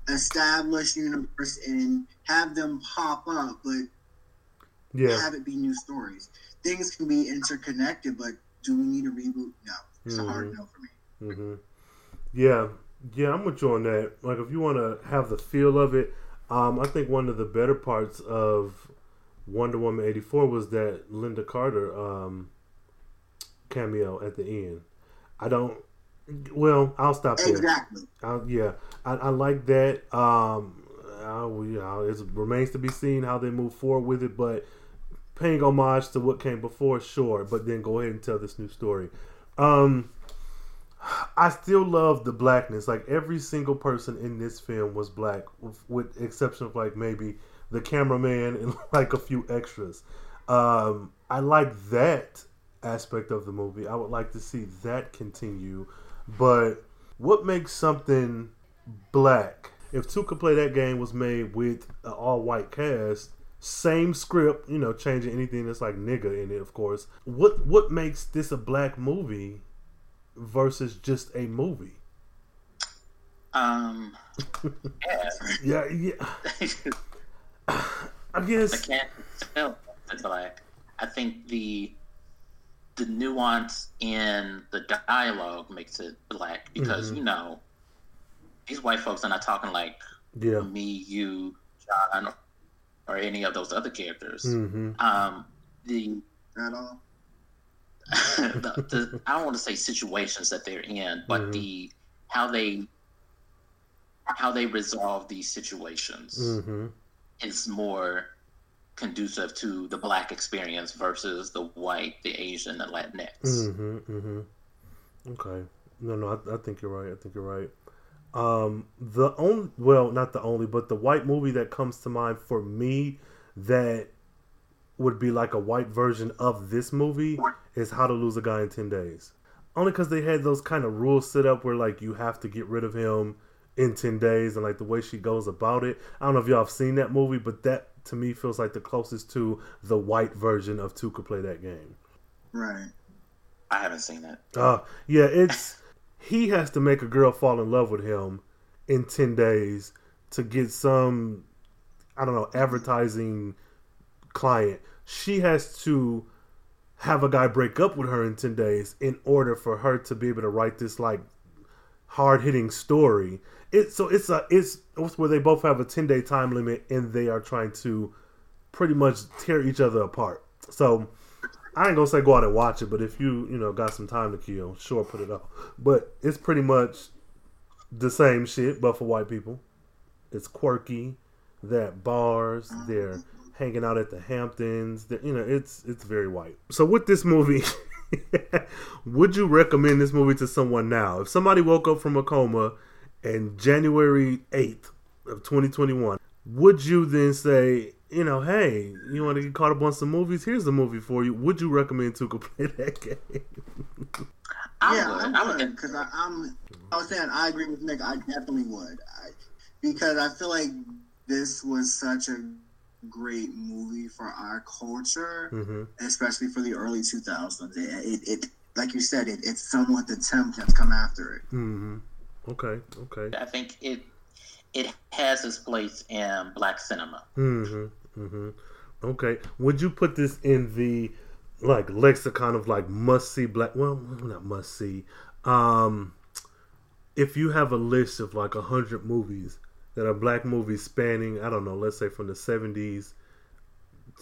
established universe and have them pop up, but Yeah, have it be new stories. Things can be interconnected, but do we need a reboot? No. It's a hard Mhm. no for me. Mm-hmm. yeah, yeah. I'm with you on that. Like, if you want to have the feel of it, um, I think one of the better parts of Wonder Woman '84 was that Lynda Carter um, cameo at the end. I don't. Well, I'll stop there. Exactly. Yeah, I, I like that. Um, we, it remains to be seen how they move forward with it, but paying homage to what came before, sure. But then go ahead and tell this new story. Um, I still love the blackness. Like every single person in this film was black, with, with exception of like maybe the cameraman and like a few extras. Um, I like that aspect of the movie. I would like to see that continue. But what makes something black? If Two could play that game was made with an all white cast, same script, you know, changing anything that's like nigga in it, of course. What what makes this a black movie versus just a movie? Um, yeah, Yeah, yeah. I I guess. can't tell. It's like I think the the nuance in the dialogue makes it black because Mhm. you know these white folks are not talking like Yeah. me, you, John, or any of those other characters. Mm-hmm. Um, the, At all. the, the I don't want to say situations that they're in, but Mhm. the how they how they resolve these situations Mm-hmm. Is more conducive to the black experience versus the white, the Asian, the Latinx. Mm-hmm. Mm-hmm. Okay. No, no, I, I think you're right. I think you're right. Um, the only, well, not the only, but the white movie that comes to mind for me that would be like a white version of this movie is How to Lose a Guy in Ten Days. Only because they had those kind of rules set up where like you have to get rid of him in ten days, and like the way she goes about it. I don't know if y'all have seen that movie, but that to me feels like the closest to the white version of Two Could Play That Game. Right. I haven't seen that. Uh, yeah, it's he has to make a girl fall in love with him in 10 days to get some I don't know, advertising client. She has to have a guy break up with her in 10 days in order for her to be able to write this like hard-hitting story. It so it's a it's, it's where they both have a 10-day time limit and they are trying to pretty much tear each other apart. So I ain't gonna say go out and watch it, but if you you know got some time to kill, sure put it up. But it's pretty much the same shit, but for white people. It's quirky. They're at bars. They're hanging out at the Hamptons. They're, you know, it's it's very white. So with this movie, would you recommend this movie to someone now? If somebody woke up from a coma and January eighth of twenty twenty one, would you then say, you know, hey, you want to get caught up on some movies? Here's the movie for you. Would you recommend to go play that game? I yeah, would. I I would would. because I'm. I was saying I agree with Nick. I definitely would, I, because I feel like this was such a great movie for our culture, hmm especially for the early 2000s. It, it, it like you said, it, it's somewhat the temp that's come after it. hmm Okay. Okay. I think it it has its place in black cinema. hmm hmm Okay. Would you put this in the like lexicon of like must see black? Well, not must see. Um, if you have a list of like a hundred movies that are black movies spanning, I don't know, let's say from the seventies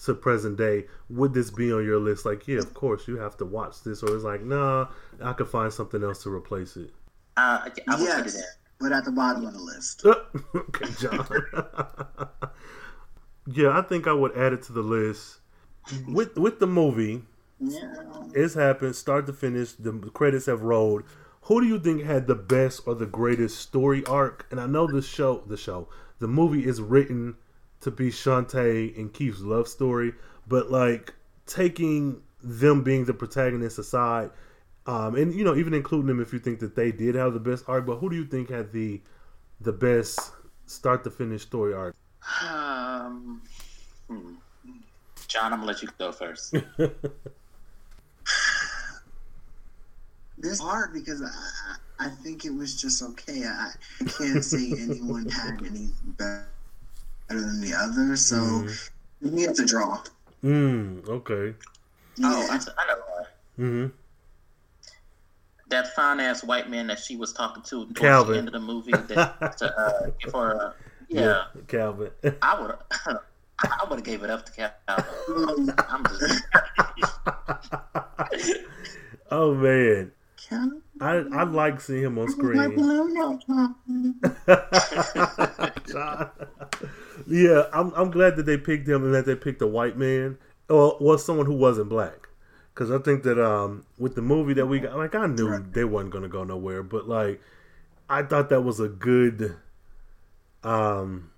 to present day, would this be on your list? Like, yeah, of course you have to watch this, or it's like, nah, I could find something else to replace it. Uh, I I would put it yes, but at the bottom of the list. okay, John. yeah, I think I would add it to the list. With with the movie, Yeah. it's happened, start to finish. The credits have rolled. Who do you think had the best or the greatest story arc? And I know the show, the show, the movie is written to be Shantae and Keith's love story, but like taking them being the protagonists aside, um, and you know even including them if you think that they did have the best arc, but who do you think had the the best start to finish story arc? Um, hmm. John, I'm gonna let you go first. This is hard because I, I I think it was just okay. I, I can't say anyone had any better than the other. So Mhm. maybe it's a draw. Mm, okay. Oh, I, I know one. hmm That fine ass white man that she was talking to towards Calvin. the end of the movie that, to uh, give her. A, yeah, Calvin. I would. I would have gave it up to Calvin. I'm just. oh man, I I like seeing him on screen. balloon out, Tom? John. yeah, I'm I'm glad that they picked him and that they picked a white man or or someone who wasn't black. Because I think that um with the movie that we got, like I knew they wasn't gonna go nowhere, but like I thought that was a good um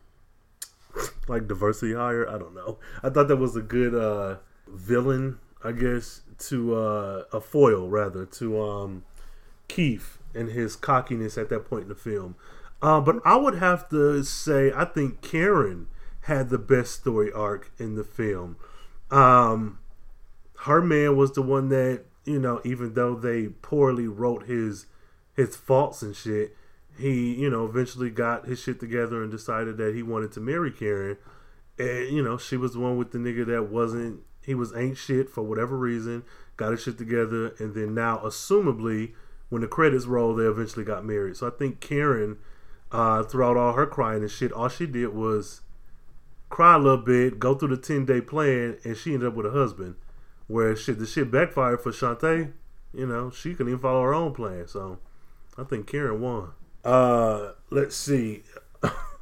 like diversity hire. I don't know. I thought that was a good uh villain, I guess, to uh a foil rather to um Keith and his cockiness at that point in the film. Uh, but I would have to say I think Karen had the best story arc in the film. Um, her man was the one that you know, even though they poorly wrote his his faults and shit, he you know eventually got his shit together and decided that he wanted to marry Karen. And you know, she was the one with the nigga that wasn't he was ain't shit for whatever reason, got his shit together, and then now, assumably, when the credits roll, they eventually got married. So I think Karen, uh, throughout all her crying and shit, all she did was cry a little bit, go through the ten day plan, and she ended up with a husband. Where shit, the shit backfired for Shantae. You know, she couldn't even follow her own plan. So I think Karen won. Uh, let's see.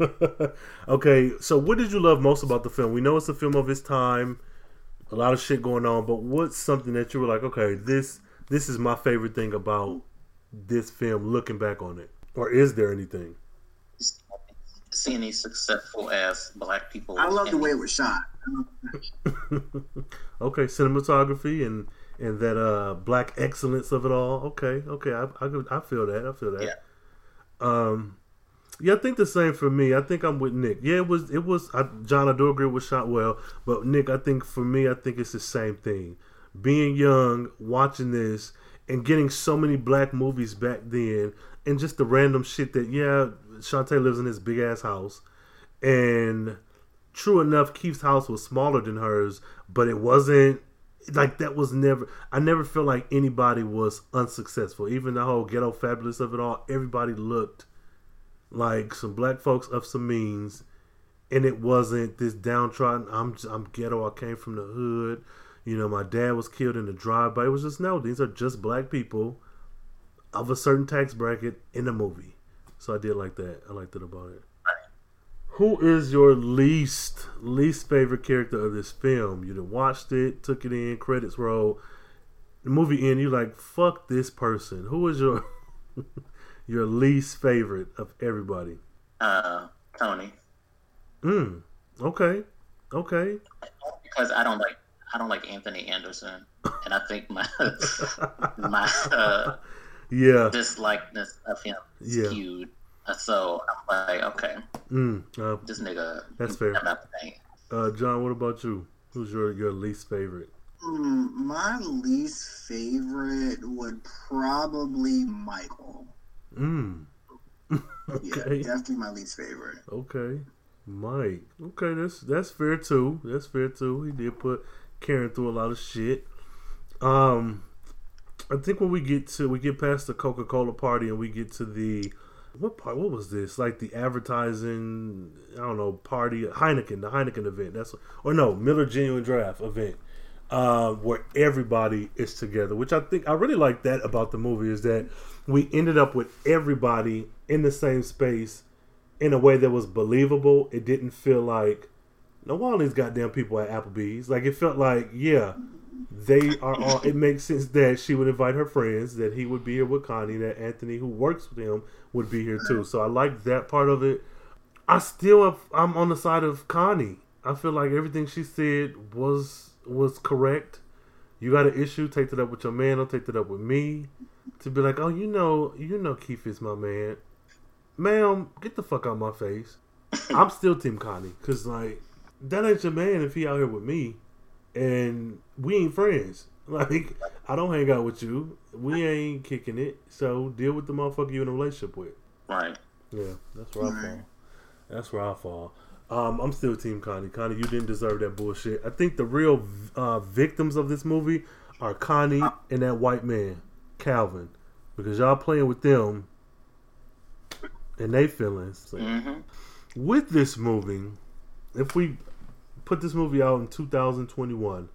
okay, so what did you love most about the film? We know it's a film of its time, a lot of shit going on, but what's something that you were like, okay, this this is my favorite thing about this film looking back on it? Or is there anything? Seeing these successful as black people. I love the way it was shot. okay, cinematography and and that uh black excellence of it all. Okay, okay, I I, I feel that. I feel that. Yeah. Um, yeah, I think the same for me. I think I'm with Nick. Yeah, it was it was I, John. I do agree it was shot well, but Nick, I think for me, I think it's the same thing. Being young, watching this, and getting so many black movies back then, and just the random shit that yeah, Shantae lives in this big ass house, and true enough, Keith's house was smaller than hers, but it wasn't like that was never I never felt like anybody was unsuccessful. Even the whole ghetto fabulous of it all, everybody looked like some black folks of some means and it wasn't this downtrodden I'm I'm ghetto, I came from the hood. You know, my dad was killed in a drive-by. It was just no, these are just black people of a certain tax bracket in a movie. So I did like that. I liked it about it. Who is your least least favorite character of this film? You done watched it, took it in, credits roll. The movie end, you like fuck this person. Who is your your least favorite of everybody? Uh, Tony, Hmm. Okay. Okay. because I don't like I don't like Anthony Anderson, and I think my my uh, Yeah. dislikeness of him is Yeah. skewed. So I'm like, okay, Mm. Uh, this nigga. That's fair. I'm not uh, John, what about you? Who's your your least favorite? Mm, my least favorite would probably Michael. Mm. okay. Yeah, definitely my least favorite. Okay. Mike. Okay, that's that's fair too. That's fair too. He did put Karen through a lot of shit. Um I think when we get to we get past the Coca Cola party and we get to the what part what was this? Like the advertising I don't know, party Heineken, the Heineken event. That's or no, Miller Genuine Draft event. Uh, where everybody is together, which I think I really like that about the movie is that we ended up with everybody in the same space in a way that was believable. It didn't feel like no all these goddamn people at Applebee's. Like it felt like, yeah, they are all. It makes sense that she would invite her friends, that he would be here with Connie, that Anthony, who works with him, would be here too. So I like that part of it. I still, have, I'm on the side of Connie. I feel like everything she said was was correct. You got an issue, take that up with your man. Don't take that up with me. To be like, oh, you know, you know, Keith is my man ma'am, get the fuck out of my face. I'm still Team Connie because like that ain't your man if he out here with me, and we ain't friends. Like I don't hang out with you. We ain't kicking it. So deal with the motherfucker you in a relationship with. Right. Yeah, that's where I fall. That's where I fall. Um, I'm still Team Connie. Connie, you didn't deserve that bullshit. I think the real uh, victims of this movie are Connie and that white man, Calvin, because y'all playing with them and they feelings. So, hmm with this movie, if we put this movie out in 2021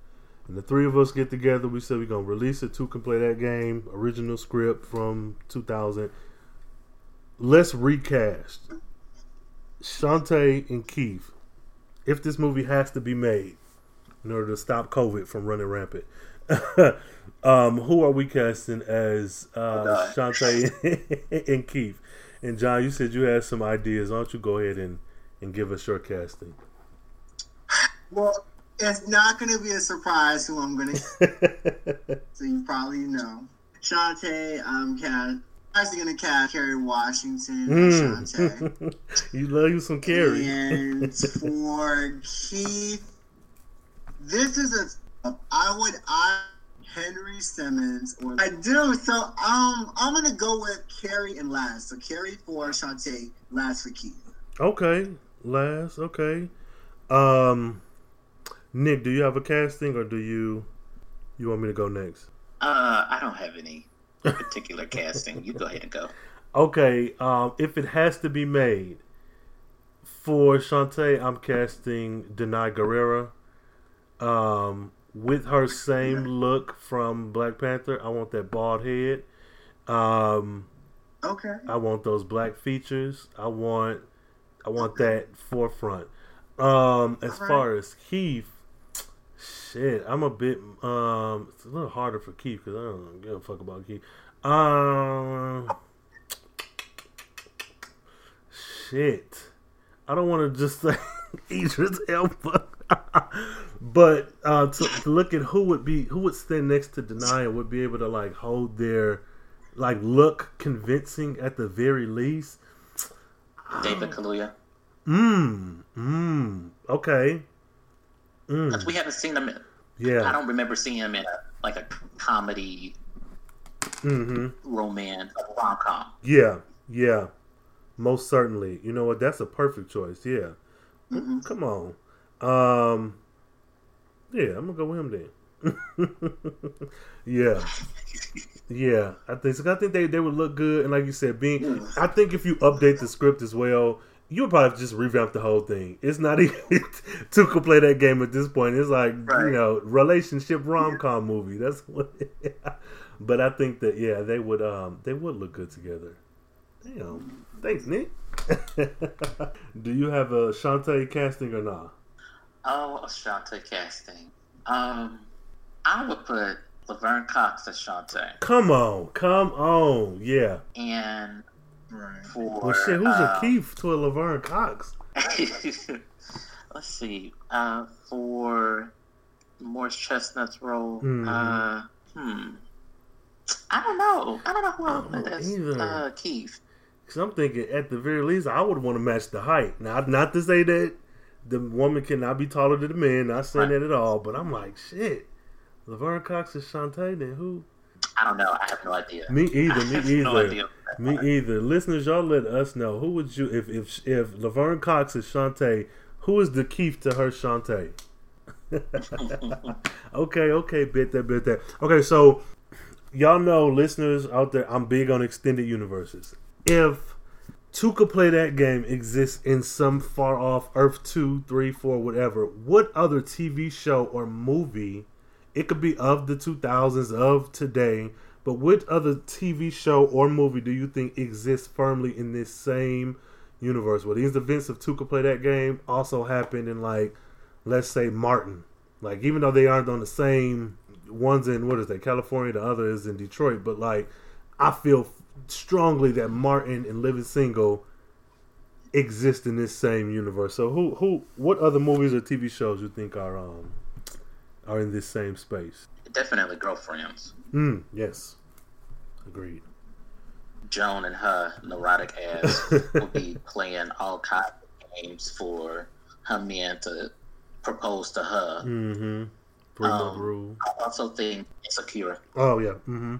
and the three of us get together, we said we're going to release it. Two can play that game, original script from 2000. Let's recast Shantae and Keith. If this movie has to be made in order to stop COVID from running rampant, um, who are we casting as uh, Shantae and Keith? And John, you said you had some ideas. Why don't you go ahead and, and give us your casting? Well, it's not going to be a surprise who I'm going to. so you probably know. Shantae, I'm cast. Actually going to cast Kerry Washington. Mm. You love you some Kerry. And for Keith, this is a. I would. I Henry Simmons or I do. So um, I'm gonna go with Kerry and last. So Kerry for Shantae, last for Keith. Okay, last. Okay. Um, Nick, do you have a casting, or do you you want me to go next? Uh, I don't have any particular casting. You go ahead and go. Okay, um, if it has to be made for Shantae, I'm casting Danai Gurira. Um, with her same look from Black Panther, I want that bald head. Um, Okay. I want those black features. I want, I want that forefront. Um, as Alright. far as Keith, shit, I'm a bit. Um, it's a little harder for Keith because I don't give a fuck about Keith. Um, shit, I don't want to just say Idris Elba. but uh, to, to look at who would be who would stand next to Danai would be able to like hold their like look convincing at the very least. David Kaluuya. Mmm. Mmm. Okay. Because Mm. we haven't seen him. Yeah. I don't remember seeing him in a like a comedy Mm-hmm. romance rom com. Yeah. Yeah. Most certainly. You know what? That's a perfect choice. Yeah. Mhm. Come on. Um. Yeah, I'm gonna go with him then. yeah. Yeah, I think. I think they, they would look good, and like you said, being I think if you update the script as well, you would probably just revamp the whole thing. It's not even could play that game at this point. It's like you know relationship rom com movie. That's what. but I think that yeah, they would um they would look good together. Damn, thanks Nick. Do you have a Shantae casting or not? Oh, a Shantae casting. Um, I would put Laverne Cox as Shantae, Come on, come on, yeah. and for Well, shit, who's uh, a Keith to a Laverne Cox? let's see. Uh, for Morris Chestnut's role, Mhm. uh, hmm, I don't know. I don't know who I would put as either. uh, Keith. Because I'm thinking, at the very least, I would want to match the height. Now, not to say that the woman cannot be taller than the man, not saying Right. that at all, but I'm like, shit. Laverne Cox is Shantae, then who? I don't know. I have no idea. Me either, me either. no idea. Me either. Listeners, y'all let us know. Who would you, if if if Laverne Cox is Shantae, who is the Keith to her Shantae? okay, okay, bit that, bit that. Okay, so y'all know, listeners out there, I'm big on extended universes. If two could play that game exists in some far off Earth 2, 3, 4, whatever, what other TV show or movie, it could be of the 2000s, of today, but what other TV show or movie do you think exists firmly in this same universe? Where these events of two could play that game also happened in, like, let's say Martin. Like, even though they aren't on the same one's in what is that California, the other is in Detroit, but like, I feel strongly that Martin and Living Single exist in this same universe. So, who, who, what other movies or TV shows you think are um are in this same space? Definitely girlfriends. Mm, yes, agreed. Joan and her neurotic ass will be playing all kinds of games for her man to propose to her. Mm-hmm. Month Um, rule. I also think insecure. Oh yeah. Mm-hmm.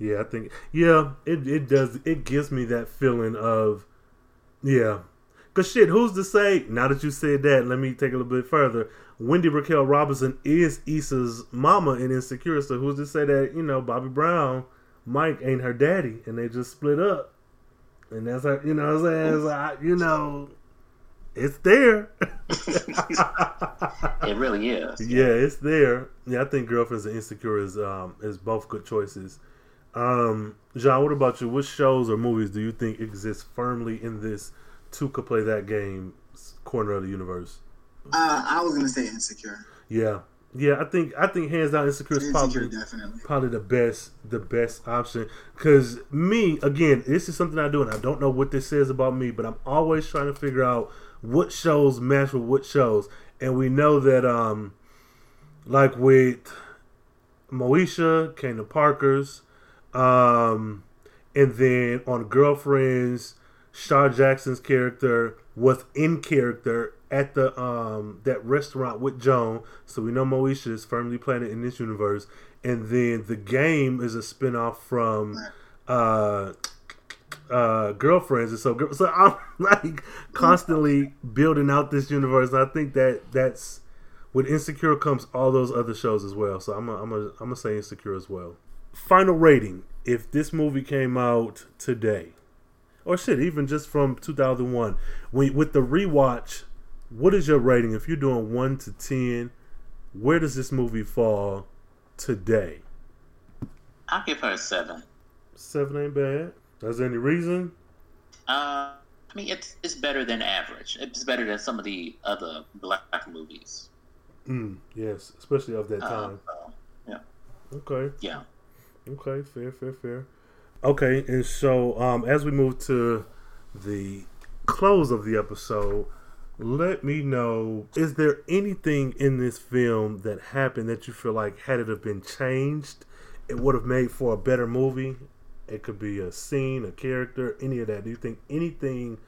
Yeah, I think yeah, it it does it gives me that feeling of yeah. Cause shit, who's to say? Now that you said that, let me take a little bit further. Wendy Raquel Robinson is Issa's mama in Insecure, so who's to say that you know Bobby Brown, Mike ain't her daddy, and they just split up, and that's her. You know what I'm saying? Like, you know, it's there. It really is. Yeah, it's there. Yeah, I think girlfriends and insecure is um is both good choices. Um, John, what about you? What shows or movies do you think exist firmly in this two could play that game corner of the universe? Uh, I was gonna say insecure. Yeah, yeah. I think I think hands down insecure is probably definitely. probably the best the best option because me again this is something i do and i don't know what this says about me but i'm always trying to figure out what shows match with what shows and we know that um like with moesha Kena parker's um and then on girlfriends Shar Jackson's character was in character at the um that restaurant with Joan, so we know Moesha is firmly planted in this universe. And then the game is a spinoff from uh uh girlfriends, and so so I'm like constantly building out this universe. And I think that that's with Insecure comes all those other shows as well. So I'm I'm I'm gonna say Insecure as well. Final rating: If this movie came out today, or shit, even just from 2001, when, with the rewatch, what is your rating? If you're doing one to ten, where does this movie fall today? I'll give her a seven. Seven ain't bad. Is there any reason? Uh, I mean, it's it's better than average. It's better than some of the other black movies. Mm, yes, especially of that Uh, time. so, yeah, Okay. yeah. Okay, fair, fair, fair. Okay, and so um, as we move to the close of the episode, let me know: is there anything in this film that happened that you feel like had it have been changed, it would have made for a better movie? It could be a scene, a character, any of that. Do you think anything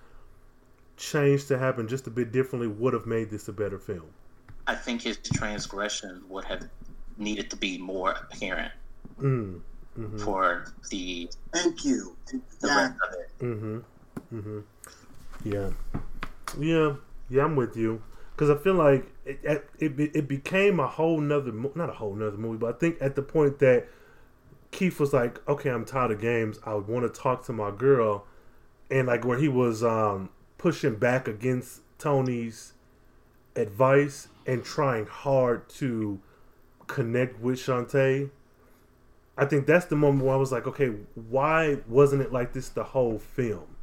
changed to happen just a bit differently would have made this a better film? I think his transgression would have needed to be more apparent Mm. Mm-hmm. for the Thank you. the Yeah. rest of it. Mm-hmm. Mm-hmm. Yeah. Yeah. Yeah. I'm with you because I feel like it, it it became a whole nother not a whole nother movie, but I think at the point that Keith was like, okay, I'm tired of games. I want to talk to my girl, and like where he was um pushing back against Tony's advice and trying hard to connect with Shantae. I think that's the moment where I was like, okay, why wasn't it like this the whole film?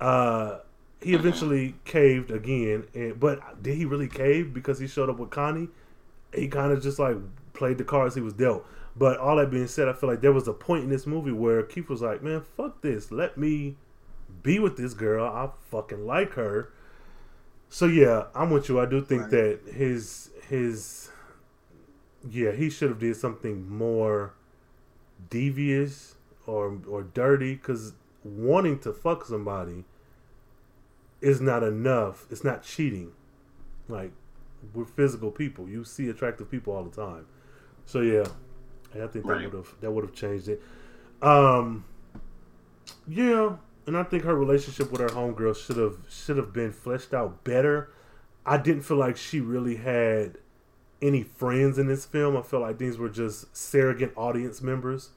Uh, he eventually caved again, and but did he really cave because he showed up with Connie? He kind of just like played the cards he was dealt. But all that being said, I feel like there was a point in this movie where Keith was like, "Man, fuck this. Let me be with this girl. I fucking like her." So yeah, I'm with you. I do think Right. that his his yeah, he should have did something more devious or or dirty because wanting to fuck somebody is not enough. It's not cheating. Like we're physical people. You see attractive people all the time. So yeah, I think that would have that would have changed it. Um, yeah, and I think her relationship with her homegirl should have should have been fleshed out better. I didn't feel like she really had any friends in this film. I felt like these were just surrogate audience members.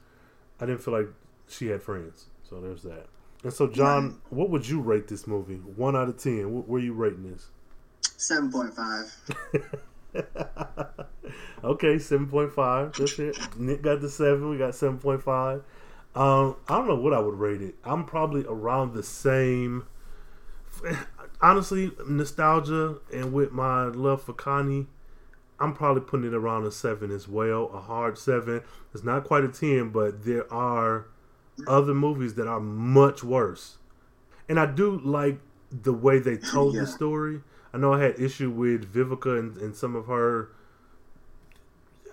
I didn't feel like she had friends. So there's that. And so, John, what would you rate this movie? One out of ten. Wh- Where you rating this? Seven point five. okay, seven point five. That's it. Nick got the seven. We got seven point five. Um, I don't know what I would rate it. I'm probably around the same. Honestly, nostalgia and with my love for Connie, I'm probably putting it around a seven as well. A hard seven. It's not quite a ten, but there are other movies that are much worse. And I do like the way they told Yeah. the story. I know I had issue with Vivica and, and some of her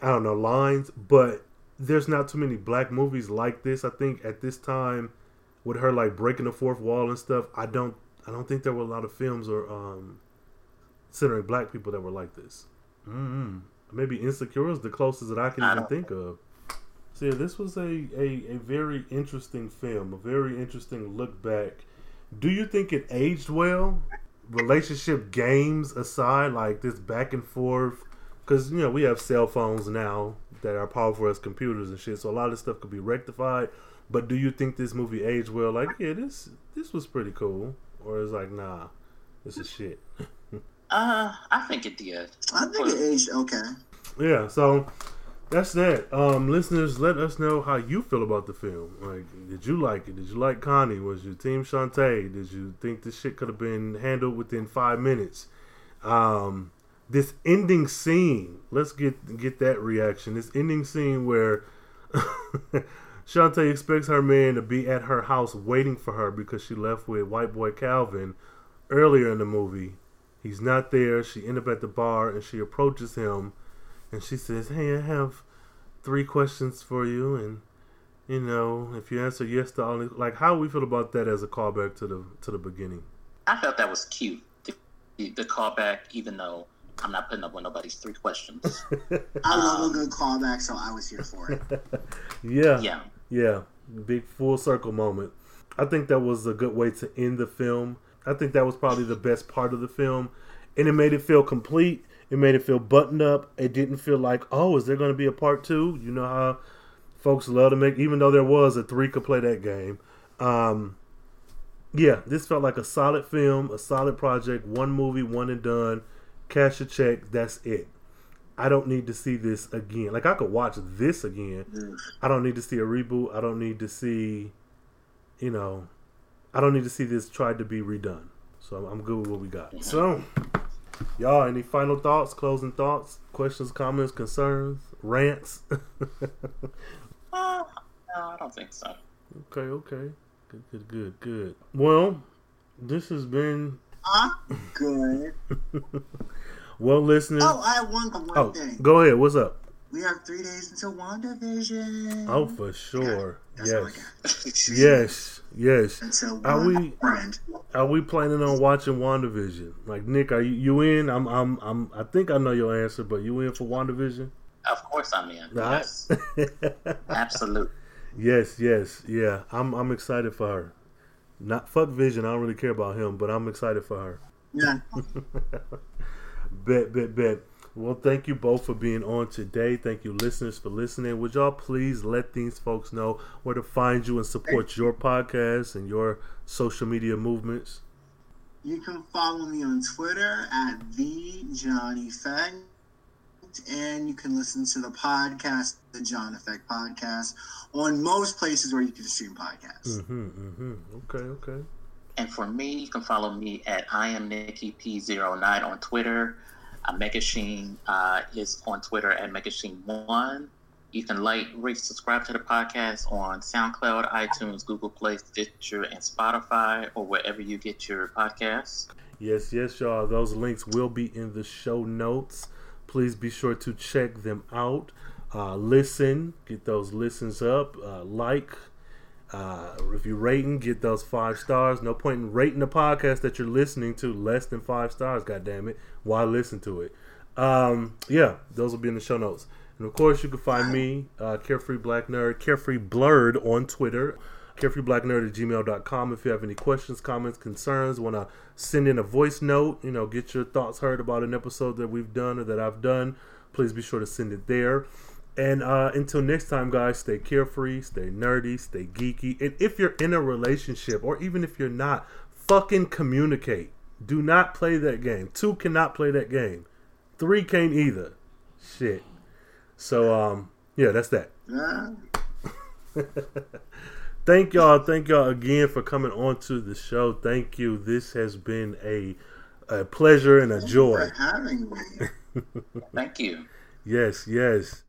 I don't know lines, but there's not too many black movies like this. I think at this time, with her like breaking the fourth wall and stuff, I don't I don't think there were a lot of films or um centering black people that were like this. Mm Maybe Insecure is the closest that I can I even think of. So yeah, this was a, a, a very interesting film, a very interesting look back. Do you think it aged well? Relationship games aside, like this back and forth, because you know we have cell phones now that are powerful as computers and shit. So a lot of stuff could be rectified. But do you think this movie aged well? Like, yeah, this this was pretty cool, or is like, nah, this is shit. Uh, I think it did. I think it aged okay. Yeah, so that's that. Um, listeners, let us know how you feel about the film. Like, did you like it? Did you like Connie? Was you Team Shantae? Did you think this shit could have been handled within five minutes? Um, this ending scene. Let's get get that reaction. This ending scene where Shantae expects her man to be at her house waiting for her because she left with white boy Calvin earlier in the movie. He's not there. She end up at the bar and she approaches him and she says, "Hey, I have three questions for you, and you know, if you answer yes to all, like, how we feel about that as a callback to the to the beginning." I felt that was cute. The, the, the callback, even though I'm not putting up with nobody's three questions. I love a good callback, so I was here for it. Yeah, yeah. yeah, big full circle moment. I think that was a good way to end the film. I think that was probably the best part of the film, and it made it feel complete. It made it feel buttoned up. It didn't feel like, oh, is there going to be a part two? You know how folks love to make, even though there was a three could play that game. Um, yeah, this felt like a solid film, a solid project, one movie, one and done. Cash a check, that's it. I don't need to see this again. Like I could watch this again. I don't need to see a reboot. I don't need to see, you know, I don't need to see this tried to be redone. So I'm, I'm good with what we got. So, y'all, any final thoughts, closing thoughts, questions, comments, concerns, rants? Uh, no, I don't think so. okay, okay, good, good, good, good. Well, this has been I'm good. well, listeners. Oh, I have one, one Oh, thing. go ahead. What's up? We have three days until WandaVision. Oh, for sure. That's all I Yes, yes, yes. Until Are we- friend. Are we planning on watching WandaVision? Like Nick, are you, you in? I'm, I'm, I'm. I think I know your answer, but you in for WandaVision? Of course I'm in. Right? Yes, absolutely. yes, yes, yeah. I'm, I'm excited for her. Not fuck Vision. I don't really care about him, but I'm excited for her. Yeah. Bet, bet, bet. Well, thank you both for being on today. Thank you, listeners, for listening. Would y'all please let these folks know where to find you and support your podcast and your social media movements? You can follow me on Twitter at the Johnny Fact, and you can listen to the podcast, the John Effect Podcast, on most places where you can stream podcasts. Mm-hmm, mm-hmm. Okay, okay. And for me, you can follow me at I am Nikki P09 on Twitter. Uh, uh, is on Twitter at Megashine1. You can like, rate, subscribe to the podcast on SoundCloud, iTunes, Google Play, Stitcher, and Spotify, or wherever you get your podcasts. Yes, yes, y'all. Those links will be in the show notes. Please be sure to check them out. Uh, listen, get those listens up. Uh, like, uh, if you're rating, get those five stars. No point in rating the podcast that you're listening to less than five stars. God damn it! Why listen to it? Um, yeah, those will be in the show notes. And of course, you can find me, uh, Carefree Black Nerd, Carefree Blerd on Twitter, carefreeblacknerd at gmail.com. If you have any questions, comments, concerns, want to send in a voice note, you know, get your thoughts heard about an episode that we've done or that I've done, please be sure to send it there. And uh, until next time, guys, stay carefree, stay nerdy, stay geeky. And if you're in a relationship, or even if you're not, fucking communicate. Do not play that game. Two cannot play that game. Three can't either. Shit. So, um, yeah, that's that. Thank y'all. Thank y'all again for coming on to the show. Thank you. This has been a a pleasure and a joy. For having me. Thank you. Yes, yes.